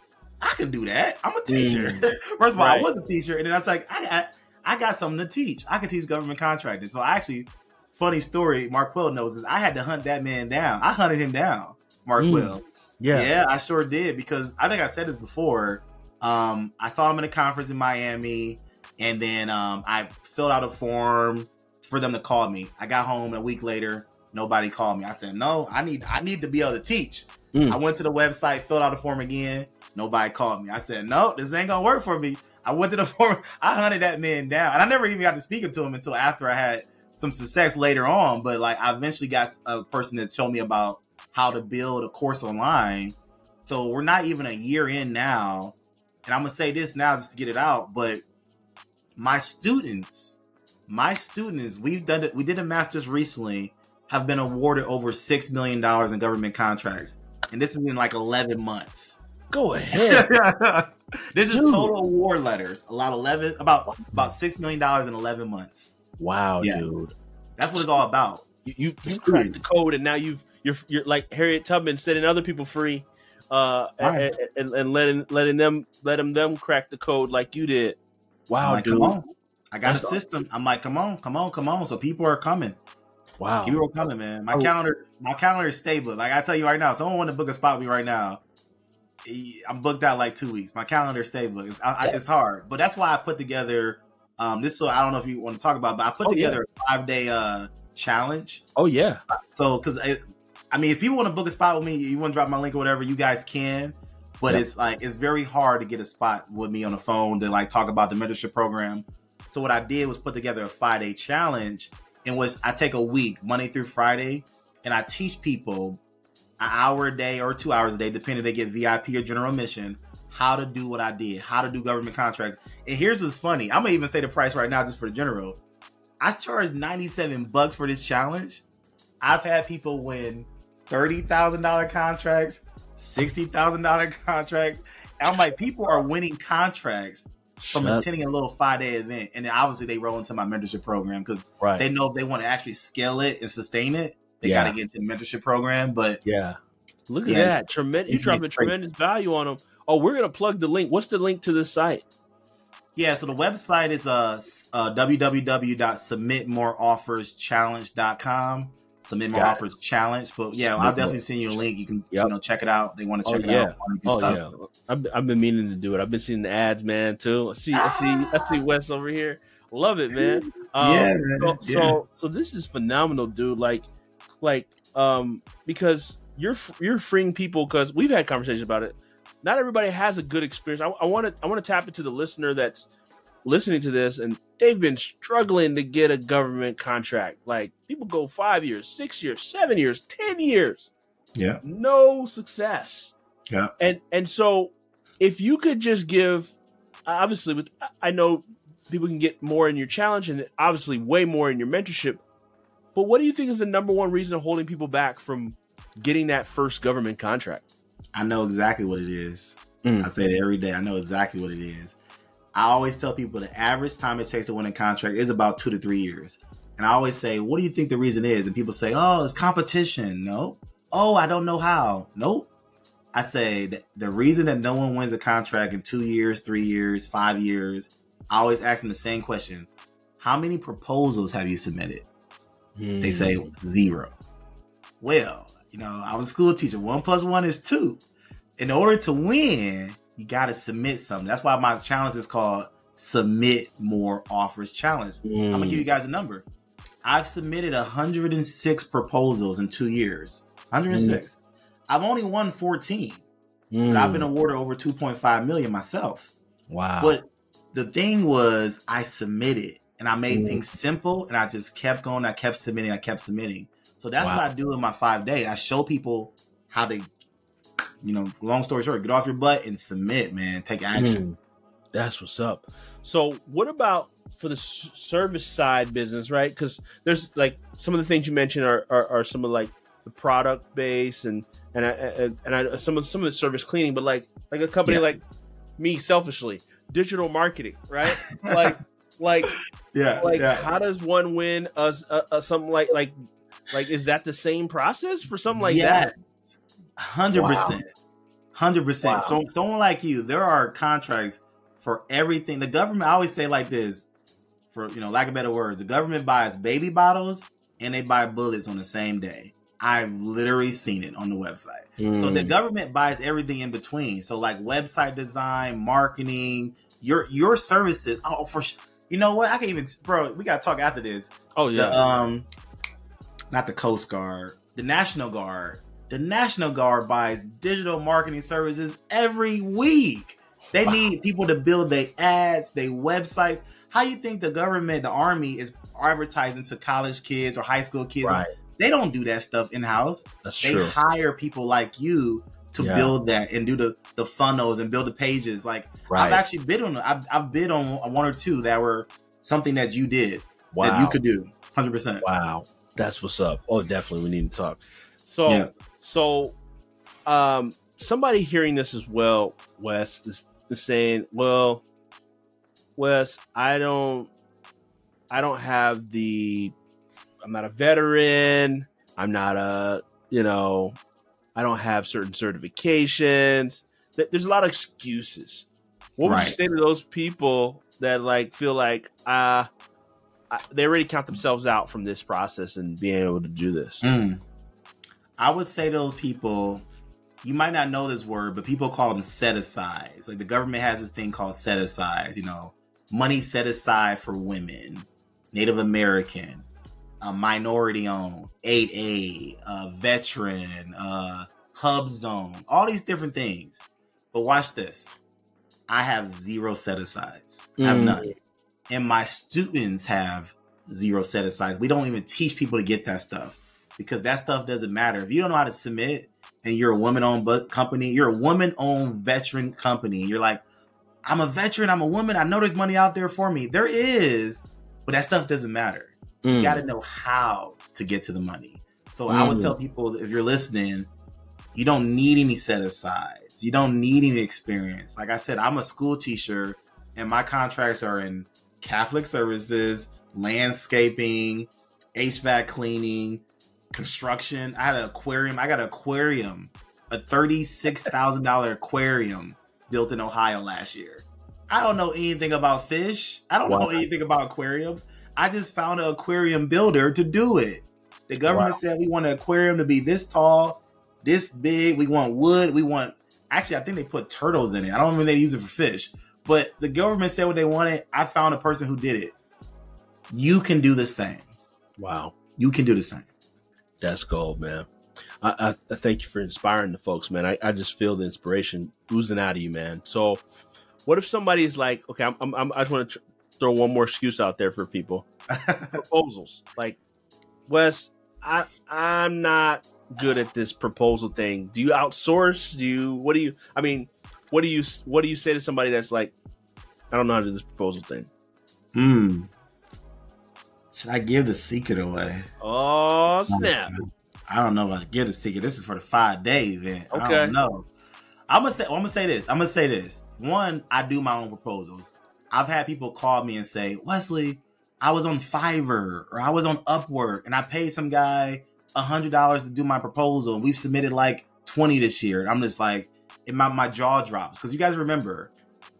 I can do that. I'm a teacher. First of all, I was a teacher, and then I was like, I got, I got something to teach. I can teach government contracting. So I actually, funny story, Marquel knows is I had to hunt that man down. I hunted him down, Marquel. Yeah. Yeah, I sure did because I think I said this before. Um, I saw him in a conference in Miami, and then um, I filled out a form for them to call me. I got home a week later, nobody called me. I said, "No, I need I need to be able to teach." Mm. I went to the website, filled out a form again. Nobody called me. I said, "No, this ain't gonna work for me." I went to the form. I hunted that man down, and I never even got to speaking to him until after I had some success later on. But like, I eventually got a person that told me about how to build a course online. So we're not even a year in now. And I'm gonna say this now just to get it out, but my students, my students, we've done it, we did a master's recently, have been awarded over six million dollars in government contracts. And this is in like 11 months. Go ahead. this is Dude. total war letters. A lot 11 about about six million dollars in 11 months. wow, Yeah. dude. That's what it's all about. You you, you cracked the code, and now you've you're you're like Harriet Tubman setting other people free. uh, Right. and, and, and letting letting them letting them crack the code like you did. Wow, like, dude! come on. I got That's a system. I'm like, come on, come on, come on. So people are coming. Wow, People are coming, man. My Oh. calendar, my calendar is stable. Like I tell you right now, someone want to book a spot with me right now. I'm booked out like two weeks. My calendar stay booked. It's, I, I, it's hard, but that's why I put together um, this. So I don't know if you want to talk about, but I put Oh, yeah. together a five day uh, challenge. oh yeah, So, because I mean, if people want to book a spot with me, you want to drop my link or whatever, you guys can. But Yeah. it's like it's very hard to get a spot with me on the phone to like talk about the mentorship program. So what I did was put together a five day challenge in which I take a week, Monday through Friday, and I teach people an hour a day or two hours a day, depending if they get VIP or general admission, how to do what I did, how to do government contracts. And here's what's funny. I'm gonna even say the price right now just for the general. I charged 97 bucks for this challenge. I've had people win $30,000 contracts, $60,000 contracts. And I'm like, people are winning contracts from Shut- attending a little five day event. And then obviously they roll into my mentorship program because right. they know if they want to actually scale it and sustain it, they Yeah. got to get into the mentorship program. But yeah, look at Yeah. that tremendous. You It's dropping great. tremendous value on them. Oh, we're gonna plug the link. What's the link to the site? yeah, so the website is uh, s- uh www.submitmoreofferschallenge.com. Submit more Got it. offers challenge, but yeah, Submit I'll more. definitely send you a link. You can Yep. you know check it out. They want to Oh, check it yeah. out. Oh stuff. yeah, I've, I've been meaning to do it. I've been seeing the ads, man. Too. I see, I see, I see Wes over here. Love it, man. Um, Yeah, man. So, Yeah. so, so this is phenomenal, dude. Like, like, um, because you're you're freeing people because we've had conversations about it. Not everybody has a good experience. I want to I want to tap into the listener that's listening to this and they've been struggling to get a government contract. Like people go five years, six years, seven years, ten years Yeah. no success. Yeah. And and so if you could just give obviously with I know people can get more in your challenge and obviously way more in your mentorship. But what do you think is the number one reason holding people back from getting that first government contract? I know exactly what it is. Mm. I say it every day. I know exactly what it is. I always tell people the average time it takes to win a contract is about two to three years. And I always say, what do you think the reason is? And people say, oh, it's competition. No. Oh, I don't know how. Nope. I say that the reason that no one wins a contract in two years, three years, five years, I always ask them the same question. How many proposals have you submitted? They say zero. Well, you know, I was a school teacher. One plus one is two. In order to win, you got to submit something. That's why my challenge is called Submit More Offers Challenge. I'm Mm. gonna give you guys a number. I've submitted 106 proposals in two years. 106. I've only won 14, Mm. but I've been awarded over 2.5 million myself. wow. But the thing was, I submitted and I made Mm. things simple and I just kept going. I kept submitting. I kept submitting. So that's Wow. what I do in my five day. I show people how to, you know, long story short, get off your butt and submit, man. Take action. Mm. That's what's up. So, what about for the service side business, right? Because there's like some of the things you mentioned are, are, are some of like the product base and and I, and, and I, some of some of the service cleaning, but like like a company Yeah. like me, selfishly, digital marketing, right? like like Yeah. like yeah. how does one win a, a, a something like like like is that the same process for something like that? Hundred percent. Hundred percent. Wow. So someone like you, there are contracts for everything. The government I always say like this, for you know, lack of better words, the government buys baby bottles and they buy bullets on the same day. I've literally seen it on the website. So the Mm. government buys everything in between. So like website design, marketing, your your services. Oh, for sh- you know what? I can even bro. We gotta talk after this. oh yeah, The um, not the Coast Guard, the National Guard. The National Guard buys digital marketing services every week. They Wow. need people to build their ads, their websites. How you think the government, the army, is advertising to college kids or high school kids? right. They don't do that stuff in house That's they true. hire people like you to Yeah. build that and do the the funnels and build the pages. Like I've actually bid on I've, I've bid on one or two that were something that you did Wow. that you could do. Hundred percent. Wow, that's what's up. Oh, definitely, we need to talk. So, Yeah. so, um, somebody hearing this as well, Wes is, is saying, "Well, Wes, I don't, I don't have the, I'm not a veteran. I'm not a, you know, I don't have certain certifications. There's a lot of excuses. What would you say to those people that like feel like uh I- they already count themselves out from this process and being able to do this? Mm. I would say to those people, you might not know this word, but people call them set asides. Like the government has this thing called set asides, you know, money set aside for women, Native American, uh, minority owned, 8A, uh, veteran, uh, HUBZone, all these different things. But watch this. I have zero set asides. I have Mm. none. And my students have zero set asides. We don't even teach people to get that stuff because that stuff doesn't matter. If you don't know how to submit and you're a woman owned bu- company, you're a woman owned veteran company, you're like, I'm a veteran, I'm a woman, I know there's money out there for me. There is, but that stuff doesn't matter. You Mm. got to know how to get to the money. So I would Mm. tell people if you're listening, you don't need any set asides. You don't need any experience. Like I said, I'm a school teacher and my contracts are in Catholic services, landscaping, HVAC cleaning, construction. I had an aquarium. I got an aquarium, a $36,000 aquarium built in Ohio last year. I don't know anything about fish. I don't know anything about aquariums. I just found an aquarium builder to do it. The government Wow. said we want an aquarium to be this tall, this big. We want wood. We want. Actually, I think they put turtles in it. I don't even they use it for fish. But the government said what they wanted. I found a person who did it. You can do the same. Wow. You can do the same. That's gold, man. I, I, I thank you for inspiring the folks, man. I, I just feel the inspiration oozing out of you, man. So, what if somebody's like, okay, I'm, I'm, I'm- I just want to tr- throw one more excuse out there for people proposals. Like, Wes, I, I'm not good at this proposal thing. Do you outsource? Do you? What do you? I mean, what do you? What do you say to somebody that's like, I don't know how to do this proposal thing? Hmm. Should I give the secret away? Oh snap! I don't know if I give the secret. This is for the five day event. I Okay. don't know. I'm gonna say. I'm gonna say this. I'm gonna say this. One, I do my own proposals. I've had people call me and say, Wesley, I was on Fiverr or I was on Upwork and I paid some guy a hundred dollars to do my proposal and we've submitted like twenty this year. And I'm just like, and my my jaw drops because you guys remember,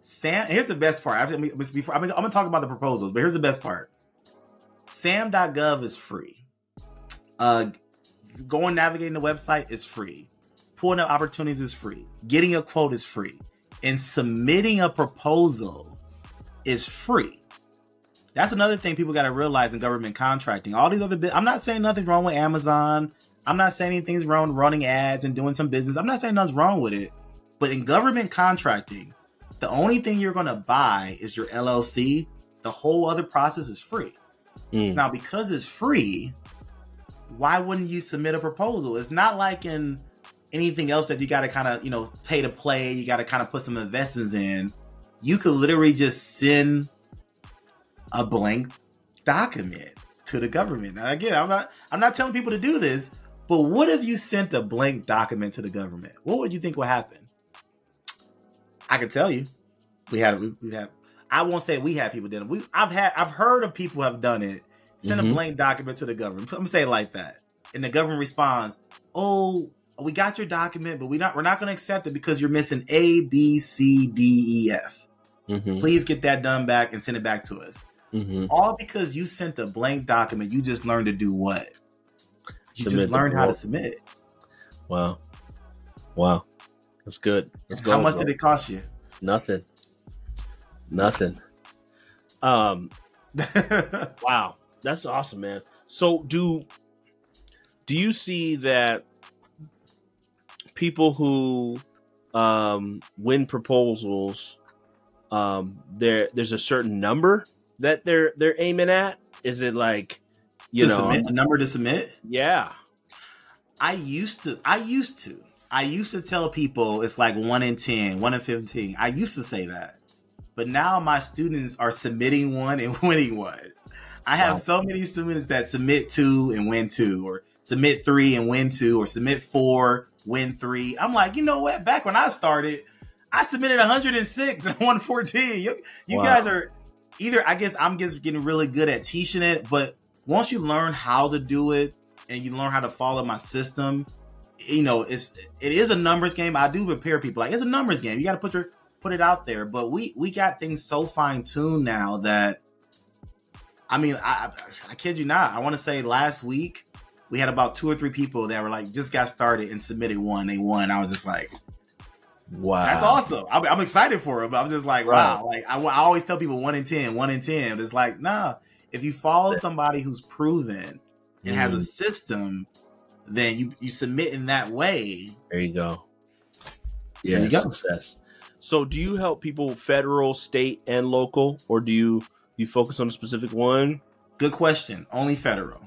Sam. Here's the best part. After before, I'm gonna, I'm gonna talk about the proposals, but here's the best part. Sam.gov is free. Uh, going navigating the website is free. Pulling up opportunities is free. Getting a quote is free. And submitting a proposal is free. That's another thing people got to realize in government contracting. All these other I'm not saying nothing's wrong with Amazon. I'm not saying anything's wrong with running ads and doing some business. I'm not saying nothing's wrong with it. But in government contracting, the only thing you're going to buy is your LLC. The whole other process is free. Mm. Now, because it's free, why wouldn't you submit a proposal? It's not like in anything else that you got to kind of, you know, pay to play. You got to kind of put some investments in. You could literally just send a blank document to the government. Now, again, I'm not, I'm not telling people to do this, but what if you sent a blank document to the government? What would you think would happen? I can tell you, we had, we, we had. I won't say we had people did it. We, I've had, I've heard of people have done it. Send Mhm. a blank document to the government. I'm gonna say it like that, and the government responds, "Oh, we got your document, but we not, we're not going to accept it because you're missing A, B, C, D, E, F. Mm-hmm. Please get that done back and send it back to us." Mm-hmm. All because you sent a blank document. You just learned to do what? You Submit just learned how to submit. Wow. Wow. That's good. That's How much did it cost you? Nothing. Nothing. Um. Wow. That's awesome, man. So do do you see that people who um win proposals um there there's a certain number that they're they're aiming at? Is it like you to know submit a number to submit. yeah. I used to. I used to. I used to tell people it's like one in 10, one in 15. I used to say that. But now my students are submitting one and winning one. I have Wow. so many students that submit two and win two, or submit three and win two, or submit four, win three. I'm like, you know what? Back when I started, I submitted 106 and 114. You, you Wow. guys are either, I guess I'm just getting really good at teaching it, but once you learn how to do it and you learn how to follow my system, you know, it's it is a numbers game. I do prepare people like it's a numbers game. You got to put your put it out there. But we we got things so fine tuned now that I mean, I I kid you not. I want to say last week we had about two or three people that were like just got started and submitted one. They won. I was just like, wow, that's awesome. I'm, I'm excited for it, but I'm just like, Right. wow. Like I, I always tell people one in ten, one in ten. It's like, nah. If you follow somebody who's proven and has a Mm, system, then you you submit in that way. there you go. Yeah, you go. success. So, do you help people federal, state, and local, or do you you focus on a specific one? Good question. Only federal.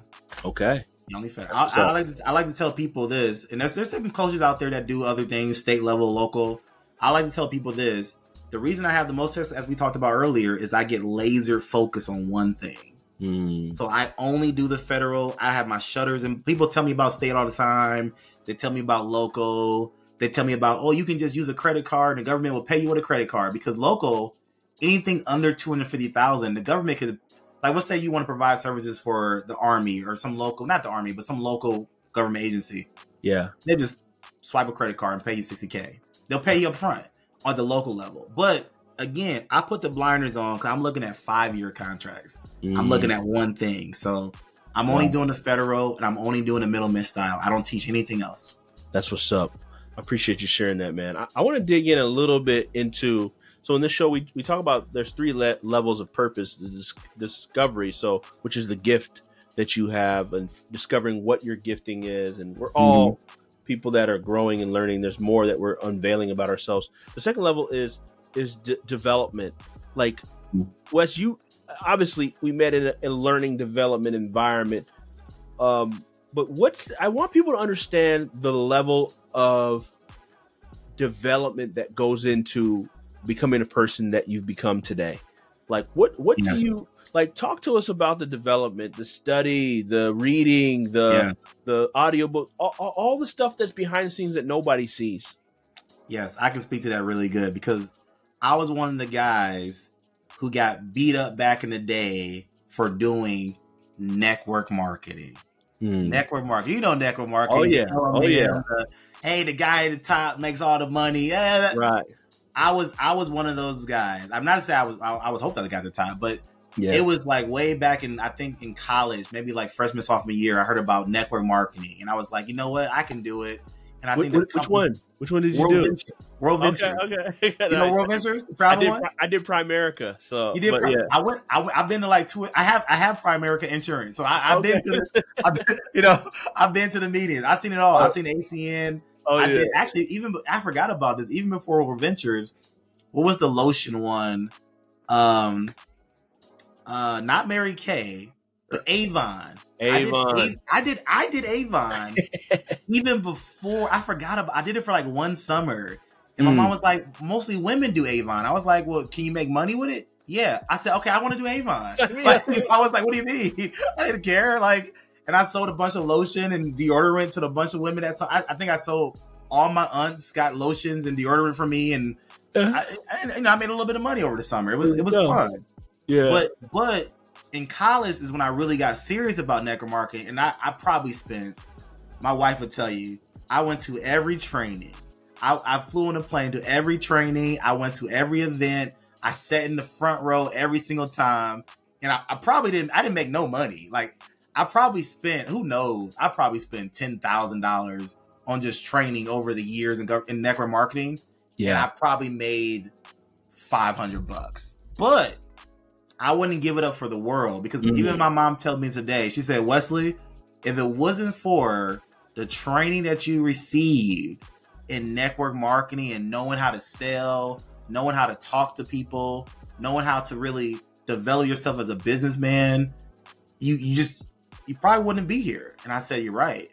Okay. Only federal. I, I like to, I like to tell people this, and there's there's certain coaches out there that do other things, state level, local. I like to tell people this. The reason I have the most success, as we talked about earlier, is I get laser focused on one thing. Hmm. So I only do the federal. I have my shutters, and people tell me about state all the time. They tell me about local. They tell me about oh, you can just use a credit card, and the government will pay you with a credit card because local, anything under two hundred fifty thousand, the government could like let's say you want to provide services for the army or some local, not the army, but some local government agency. Yeah. They just swipe a credit card and pay you sixty k. They'll pay you up front on the local level, but again, I put the blinders on because I'm looking at five year contracts. I'm Mm. looking at one thing. So I'm only Wow. doing the federal and I'm only doing the middleman style. I don't teach anything else. That's what's up. I appreciate you sharing that, man. I, I want to dig in a little bit into. So in this show, we, we talk about there's three le- levels of purpose: the dis- discovery, so which is the gift that you have, and discovering what your gifting is, and we're all people that are growing and learning. There's more that we're unveiling about ourselves. The second level is is d- development. Like Wes, you obviously we met in a, a learning development environment. Um, but what's I want people to understand the level of development that goes into becoming a person that you've become today. Like what what Yes. do you like talk to us about the development, the study, the reading, the Yeah. the audiobook, all, all, the stuff that's behind the scenes that nobody sees. Yes, I can speak to that really good because I was one of the guys who got beat up back in the day for doing network marketing. Hmm. Network marketing. You know network marketing. Oh, yeah. Oh, yeah. hey, the guy at the top makes all the money. Yeah, that- Right. I was I was one of those guys. I'm not to say I was I, I was hoping I got the top, but Yeah. it was like way back in I think in college, maybe like freshman sophomore year. I heard about network marketing, and I was like, you know what, I can do it. And I Which, think which company- one? Which one did you World do? Venture. World Okay, Venture. okay. You know World Ventures, the I did. one. I did Primerica. So You did. but yeah. I went. I went, I've been to like two. I have. I have Primerica insurance, so I, I've been to. The, I've been, you know, I've been to the meetings. I've seen it all. I've oh. seen ACN. Oh I yeah. did actually. Even I forgot about this. Even before World Ventures, what was the lotion one? Um, uh, not Mary Kay, but Avon. Avon. I did, I did. I did Avon even before. I forgot about. I did it for like one summer, and my Mm. mom was like, "Mostly women do Avon." I was like, "Well, can you make money with it?" Yeah. I said, "Okay, I want to do Avon." Like, I was like, "What do you mean?" I didn't care. Like, and I sold a bunch of lotion and deodorant to the bunch of women that. I, I think I sold all my aunts got lotions and deodorant for me, and I, I, you know, I made a little bit of money over the summer. It was it was fun. yeah. But but in college is when I really got serious about network marketing, and I, I probably spent. My wife would tell you I went to every training. I, I flew on a plane to every training. I went to every event. I sat in the front row every single time, and I, I probably didn't. I didn't make no money. Like I probably spent. Who knows? I probably spent ten thousand dollars on just training over the years in, in network marketing and I probably made five hundred bucks. But I wouldn't give it up for the world because Mhm. even my mom told me today, she said, Wesley, if it wasn't for the training that you received in network marketing and knowing how to sell, knowing how to talk to people, knowing how to really develop yourself as a businessman, you you just you probably wouldn't be here. And I said, You're right.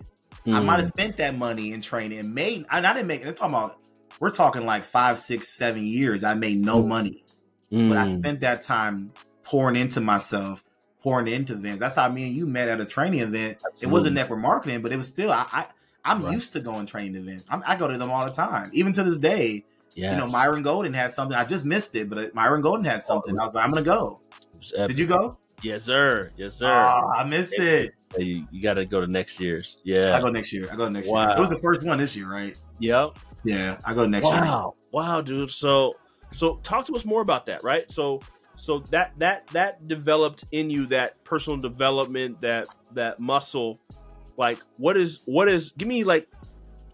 I Mm. might have spent that money in training and made. And I didn't make. it. I'm talking about. We're talking like five, six, seven years. I made no money, but I Mm. spent that time pouring into myself, pouring into events. That's how me and you met at a training event. It wasn't network marketing, but it was still. I, I I'm Right. used to going training events. I'm, I go to them all the time, even to this day. Yes. You know, Myron Golden had something. I just missed it, but Myron Golden had something. I was like, I'm gonna go. It was epic. Did you go? Yes, sir. Yes, sir. Oh, I missed it. You, you got to go to next year's. Yeah, I go next year. I go next Wow. year. It was the first one this year, right? Yep. Yeah, I go next year. Wow. Wow, dude. So so talk to us more about that, right? So so that that that developed in you that personal development, that that muscle. Like what is what is give me like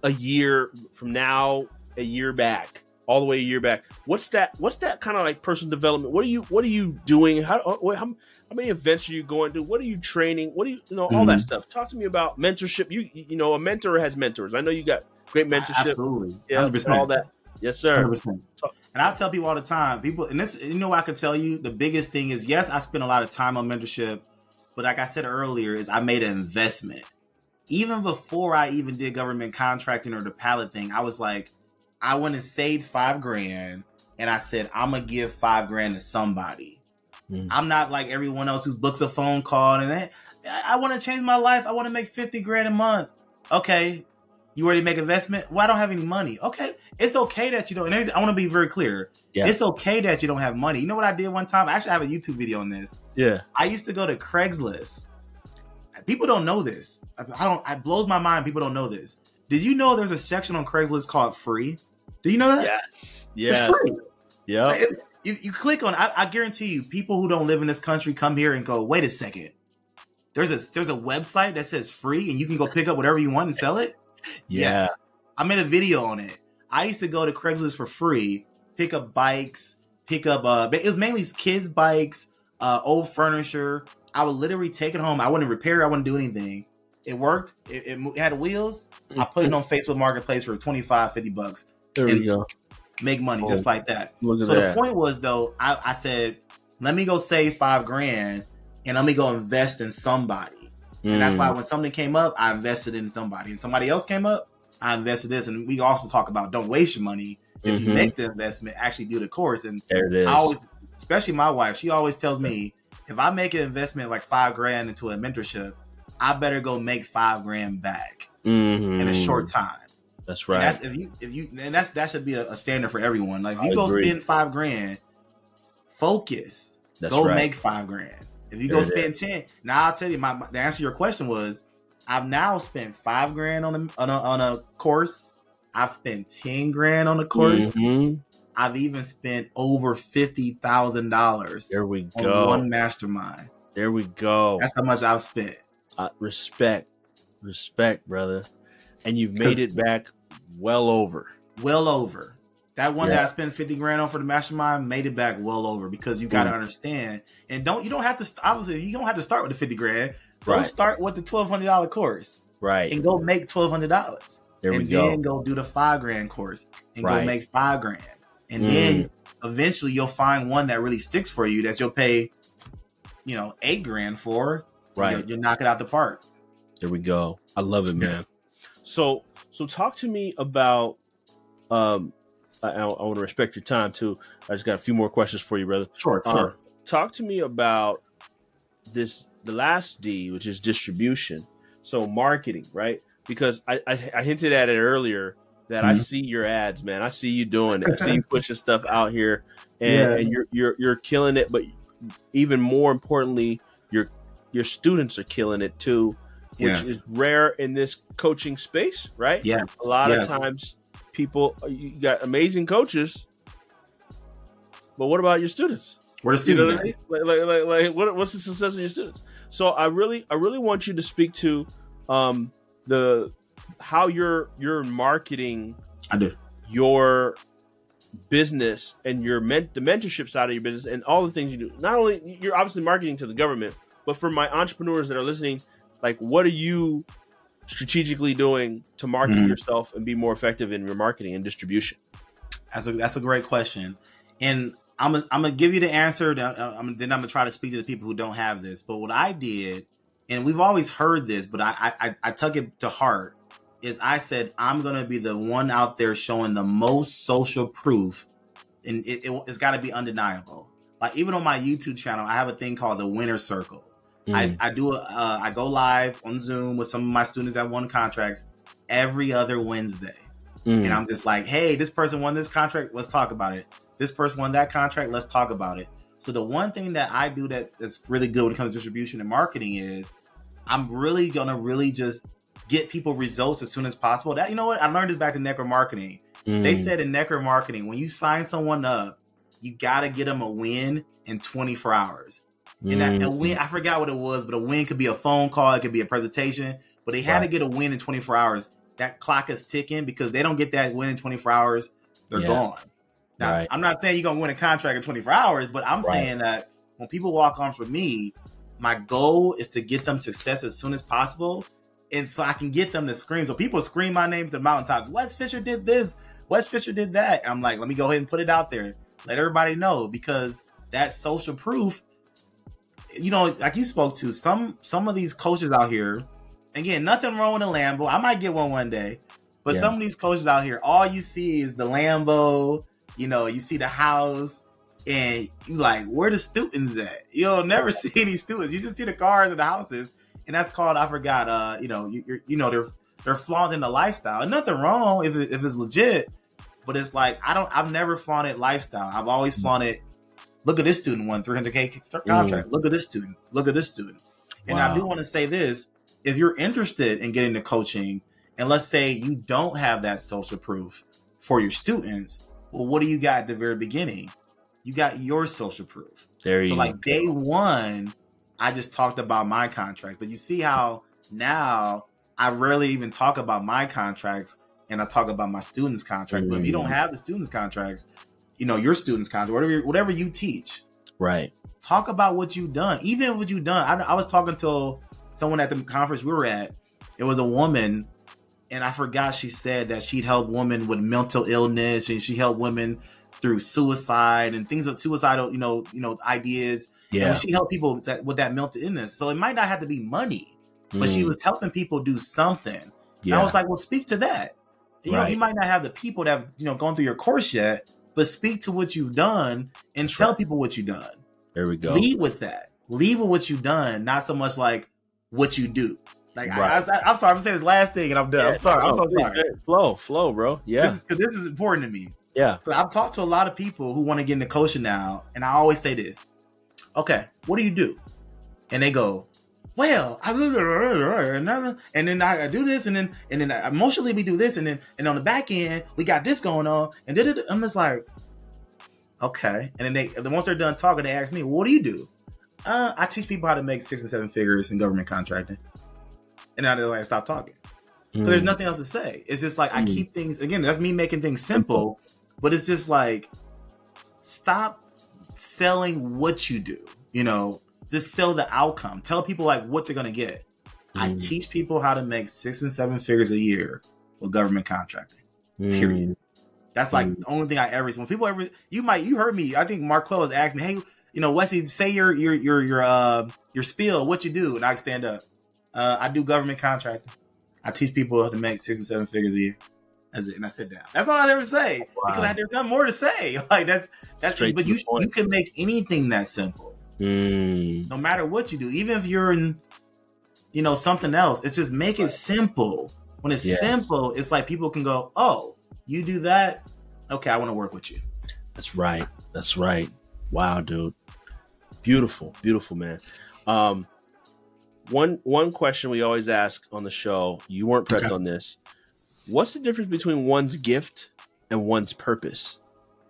a year from now, a year back, all the way a year back. What's that what's that kind of like personal development? What are you what are you doing? How how, how many events are you going to? What are you training? What do you you know all that Mhm. stuff? Talk to me about mentorship. You you know a mentor has mentors. I know you got great mentorship. Absolutely. Yeah, 100%. all that. Yes, sir. 100%. And I tell people all the time, people, and this, you know, what I can tell you the biggest thing is yes, I spend a lot of time on mentorship, but like I said earlier, is I made an investment. Even before I even did government contracting or the pallet thing, I was like, I went and saved five grand, and I said I'm gonna give five grand to somebody. Mm. I'm not like everyone else who books a phone call and hey, I, I want to change my life. I want to make fifty grand a month. Okay, you ready to make investment? Well, I don't have any money. Okay, it's okay that you don't. And I want to be very clear. Yeah. It's okay that you don't have money. You know what I did one time? I actually have a YouTube video on this. Yeah. I used to go to Craigslist. People don't know this. I don't. It blows my mind. People don't know this. Did you know there's a section on Craigslist called free? Do you know that? Yes. It's Yes. free. Like, you, you click on. I, I guarantee you, people who don't live in this country come here and go. Wait a second. There's a there's a website that says free, and you can go pick up whatever you want and sell it. Yeah. Yes. I made a video on it. I used to go to Craigslist for free, pick up bikes, pick up uh it was mainly kids bikes, uh old furniture. I would literally take it home. I wouldn't repair, it, I wouldn't do anything. It worked. It, it it had wheels. I put it on Facebook Marketplace for 25, 50 bucks. There we go. Make money just like that. So the point was though, I, I said, let me go save five grand and let me go invest in somebody. And that's Mm. why when something came up, I invested in somebody. And somebody else came up, I invested this. And we also talk about don't waste your money. If Mhm. you make the investment, actually do the course. And there it is. I always, especially my wife, she always tells me if I make an investment like five grand into a mentorship, I better go make five grand back Mhm. in a short time. That's right. And that's if you if you and that's that should be a, a standard for everyone. Like if you I go agree. spend five grand, focus. That's go right. make five grand. If you There go spend ten, now I'll tell you. My, my the answer to your question was, I've now spent five grand on a on a, on a course. I've spent ten grand on a course. Mhm. I've even spent over fifty thousand dollars There we on go. one mastermind. There we go. That's how much I've spent. Uh, respect, respect, brother. And you've made it back well over. Well over. That one Yeah. that I spent fifty grand on for the mastermind made it back well over because you got to Mm. understand and don't you don't have to st- obviously you don't have to start with the fifty grand. Go Right. start with the twelve hundred dollar course Right. and go make twelve hundred dollars. There and we go. And then go do the five grand course and Right. go make five grand. And Mm. then eventually you'll find one that really sticks for you that you'll pay, you know, eight grand for. Right. You'll, you'll knock it out the park. There we go. I love it, man. So, so talk to me about. Um, I, I want to respect your time too. I just got a few more questions for you, brother. Sure, Uh, talk to me about this the last D, which is distribution. So marketing, right? Because I, I, I hinted at it earlier that I Mhm. see your ads, man. I see you doing it. I see you pushing stuff out here, and, Yeah. and you're you're you're killing it. But even more importantly, your your students are killing it too, which Yes. is rare in this coaching space, right? Yes. A lot yes. of times, people you got amazing coaches, but what about your students? Where the You know students at? mean? Like, like, like, like, what, what's the success of your students? So I really, I really want you to speak to um, the how you're you're marketing I do. your business and your men- the mentorship side of your business and all the things you do. Not only you're obviously marketing to the government, but for my entrepreneurs that are listening, like what are you strategically doing to market Mhm. yourself and be more effective in your marketing and distribution? That's a that's a great question, and I'm a, I'm gonna give you the answer. That, uh, I'm, then I'm gonna try to speak to the people who don't have this. But what I did, and we've always heard this, but I I, I- I took it to heart. Is I said I'm gonna be the one out there showing the most social proof, and it, it, it's got to be undeniable. Like even on my YouTube channel, I have a thing called the Winner Circle. I, I do a, uh, I go live on Zoom with some of my students that won contracts every other Wednesday Mm. and I'm just like, hey, this person won this contract. Let's talk about it. This person won that contract. Let's talk about it. So the one thing that I do that is really good when it comes to distribution and marketing is I'm really gonna really just get people results as soon as possible. That you know what I learned this back to network marketing. Mm. They said in network marketing when you sign someone up, you gotta get them a win in 24 hours. And that, a win, mm-hmm. I forgot what it was, but a win could be a phone call, it could be a presentation, but they had to get a win in 24 hours. That clock is ticking because they don't get that win in 24 hours, they're Yeah. gone. Now, Right. I'm not saying you're gonna win a contract in 24 hours, but I'm Right. saying that when people walk on for me, my goal is to get them success as soon as possible. And so I can get them to scream. So people scream my name to the mountaintops. Wes Fisher did this. Wes Fisher did that. I'm like, let me go ahead and put it out there. Let everybody know because that social proof, you know, like you spoke to, some some of these coaches out here, again, nothing wrong with a Lambo. I might get one one day. But Yeah. some of these coaches out here, all you see is the Lambo, you know, you see the house, and you like, where the students at? You'll never see any students. You just see the cars and the houses, and that's called I forgot. Uh, you know, you you're, you know they're they're flaunting the lifestyle, and nothing wrong if it, if it's legit. But it's like I don't. I've never flaunted lifestyle. I've always flaunted. Look at this student won 300k contract. Look at this student. Look at this student. And I do want to say this: if you're interested in getting the coaching, and let's say you don't have that social proof for your students, well, what do you got at the very beginning? You got your social proof. There you So go. like day one, I just talked about my contract. But you see how now I rarely even talk about my contracts and I talk about my students' contract. But if you don't Mm. have the students' contracts, you know, your students' contract, whatever whatever you teach, right. talk about what you've done. Even what you've done. I, I was talking to someone at the conference we were at. It was a woman, and I forgot she said that she'd help women with mental illness and she helped women through suicide and things of suicidal, you know, you know, ideas. Yeah. And she helped people that with that mental illness. So it might not have to be money, but she Mm. was helping people do something. And Yeah. I was like, well, speak to that. You know, you might not have the people that have, you know, gone through your course yet, but speak to what you've done and tell people what you've done. there we go. Lead with that. Lead with what you've done, not so much like what you do. Like Right. I, am sorry, I'm saying this last thing, and I'm done. I'm sorry. I'm so please, sorry. Flow, flow, bro. Yeah. This, is, this is important to me. yeah. So I've talked to a lot of people who want to get into coaching now, and I always say this: Okay, what do you do? And they go, Well, I and then I do this, and then and then emotionally we do this, and then and on the back end we got this going on, and then I'm just like, okay. And then they, then once they're done talking, they ask me, "What do you do?" Uh, I teach people how to make six and seven figures in government contracting, and now they're like, stop talking. So there's Mm. nothing else to say. It's just like I Mm. keep things again. That's me making things simple, but it's just like stop selling what you do. You know, just sell the outcome. Tell people like what they're gonna get. I Mm. teach people how to make six and seven figures a year with government contracting. period. Mm. That's like Mm. the only thing I ever. When people ever, you might you heard me. I think Marquel was asking me, hey, you know, Wesley, say your your your your uh your spiel, what you do, and I stand up. Uh, I do government contracting. I teach people to make six and seven figures a year. That's it, and I sit down. That's all I ever say because I, there's nothing more to say. Like that's that's. Straight but you you can make anything that simple, Mm. no matter what you do. Even if you're in, you know, something else. It's just make it simple. When it's Yeah. simple, it's like people can go, "Oh, you do that? Okay, I want to work with you." That's right. That's right. Wow, dude. Beautiful, beautiful, man. Um, one one question we always ask on the show. You weren't prepped Okay. on this. What's the difference between one's gift and one's purpose?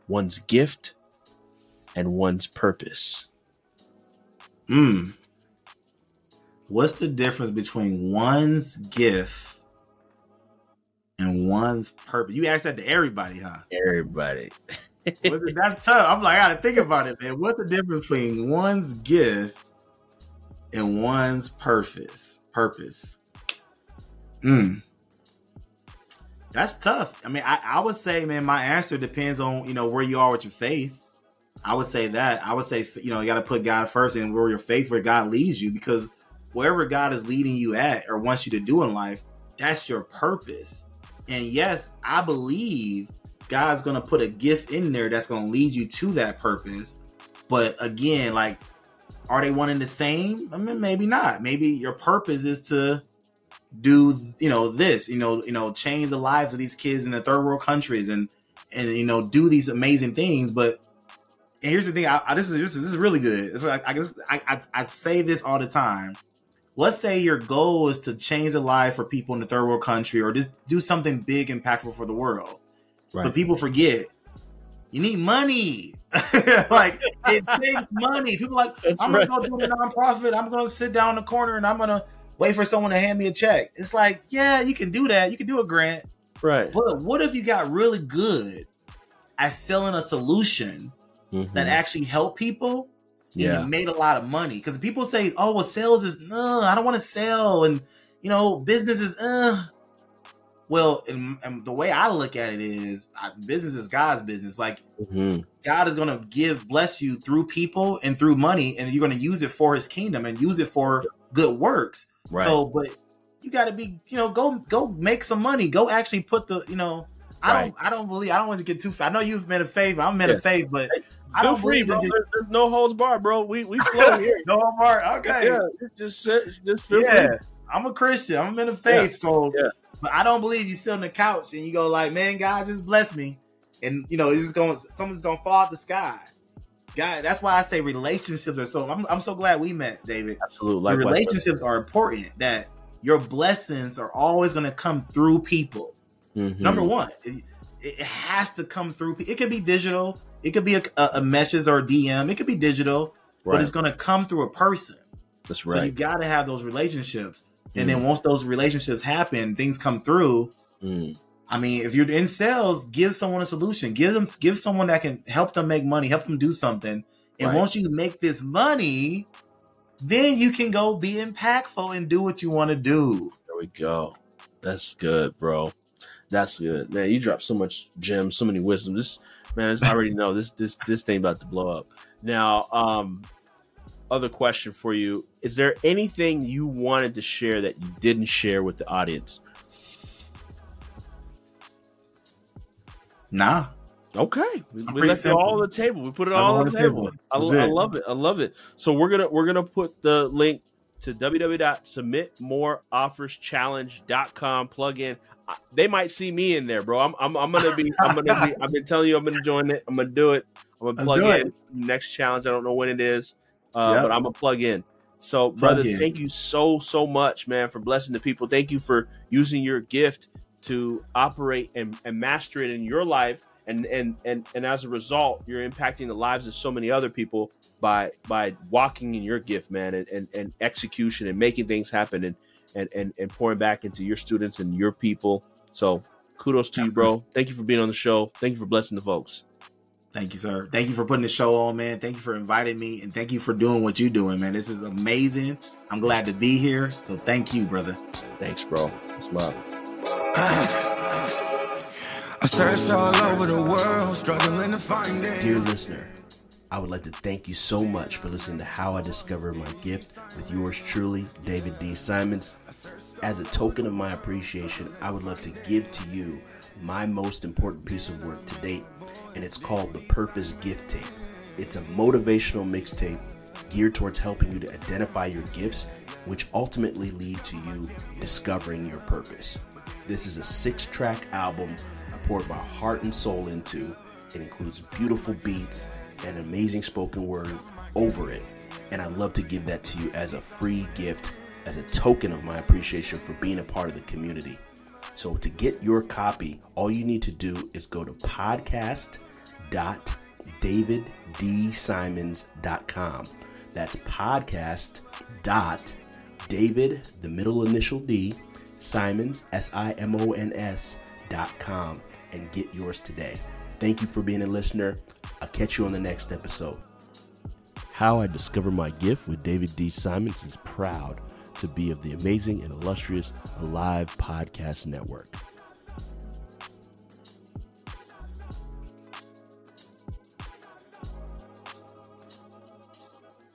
One's gift and one's purpose. Hmm. What's the difference between one's gift and one's purpose? You asked that to everybody, huh? Everybody. That's tough. I'm like, I gotta think about it, man. What's the difference between one's gift and one's purpose? Purpose. Hmm. That's tough. I mean, I, I would say, man, my answer depends on you know where you are with your faith. I would say that. I would say, you know, you got to put God first and where your faith, where God leads you, because wherever God is leading you at or wants you to do in life, that's your purpose. And yes, I believe God's going to put a gift in there that's going to lead you to that purpose. But again, like, are they one and the same? I mean, maybe not. Maybe your purpose is to do, you know, this, you know, you know, change the lives of these kids in the third world countries and and you know, do these amazing things, but And here's the thing. I, I, this is this is, this is really good. This is I, I guess I, I I say this all the time. Let's say your goal is to change the life for people in the third world country, or just do something big, impactful for the world. Right. But people forget you need money. like it takes money. People are like That's I'm right. gonna go do a nonprofit. I'm gonna sit down in the corner and I'm gonna wait for someone to hand me a check. It's like, yeah, you can do that. You can do a grant. Right. But what if you got really good at selling a solution Mhm. that actually help people? And Yeah. you made a lot of money. Because people say, oh, well, sales is no, I don't want to sell. And you know, business is uh well, and, and the way I look at it is I, business is God's business. Like Mhm. God is going to give, bless you through people and through money, and you're going to use it for His kingdom and use it for good works. Right. So, but you got to be, you know, go go make some money. Go actually put the, you know, I Right. don't, I don't believe, I don't want to get too. Far. I know you've been a favor. I'm men Yeah. of faith, but I Feel don't free, believe bro. in just, There's, there's no holds bar, bro. We we flow here. no more. Okay, Yeah, just just just feel yeah. free. I'm a Christian. I'm in the of faith. So, Yeah. but I don't believe you sit on the couch and you go like, man, God just bless me, and you know, it's just going, someone's going to fall out the sky. God, that's why I say relationships are so. I'm, I'm so glad we met, David. Absolutely. The Likewise, brother. relationships are important. That your blessings are always going to come through people. Mhm. Number one, it, it has to come through. It could be digital. It could be a, a, a message or a DM. It could be digital, but it's going to come through a person. That's right. So you right. got to have those relationships. And Mm. then once those relationships happen, things come through. Mm. I mean, if you're in sales, give someone a solution. Give them, give someone that can help them make money, help them do something. And Right. once you make this money, then you can go be impactful and do what you want to do. There we go. That's good, bro. That's good, man. You dropped so much gems, so many wisdom. This man, I already know this this this thing about to blow up. Now, um, other question for you: Is there anything you wanted to share that you didn't share with the audience? Nah, Okay, we, we left it all on the table. We put it all on the table. I, I love it. I love it. So we're gonna we're gonna put the link to www.submitmoreofferschallenge.com. Plug in. They might see me in there, bro. I'm, I'm, I'm gonna be. I'm gonna be. I've been telling you, I'm gonna join it. I'm gonna do it. I'm gonna plug in next challenge. I don't know when it is, uh, Yep. but I'm gonna plug in. So, brother, in. thank you so so much, man, for blessing the people. Thank you for using your gift to operate and, and master it in your life and and and and as a result you're impacting the lives of so many other people by by walking in your gift man and and, and execution and making things happen and, and and and pouring back into your students and your people so kudos to you bro thank you for being on the show thank you for blessing the folks Thank you, sir. Thank you for putting the show on, man. Thank you for inviting me, and thank you for doing what you're doing, man. This is amazing. I'm glad to be here. So thank you, brother. thanks bro it's love I searched all over the world, struggling to find it. Dear listener, I would like to thank you so much for listening to How I Discovered My Gift with yours truly, David D. Simons. As a token of my appreciation, I would love to give to you my most important piece of work to date, and it's called the Purpose Gift Tape. It's a motivational mixtape geared towards helping you to identify your gifts, which ultimately lead to you discovering your purpose. This is a six track album I poured my heart and soul into. It includes beautiful beats and amazing spoken word over it. And I'd love to give that to you as a free gift, as a token of my appreciation for being a part of the community. So to get your copy, all you need to do is go to podcast.daviddsimons.com. That's podcast dot David, the middle initial D, Simons, S I M O N S dot com, and get yours today. Thank you for being a listener. I'll catch you on the next episode. How I Discovered My Gift with David D. Simons is proud to be of the amazing and illustrious Alive Podcast Network.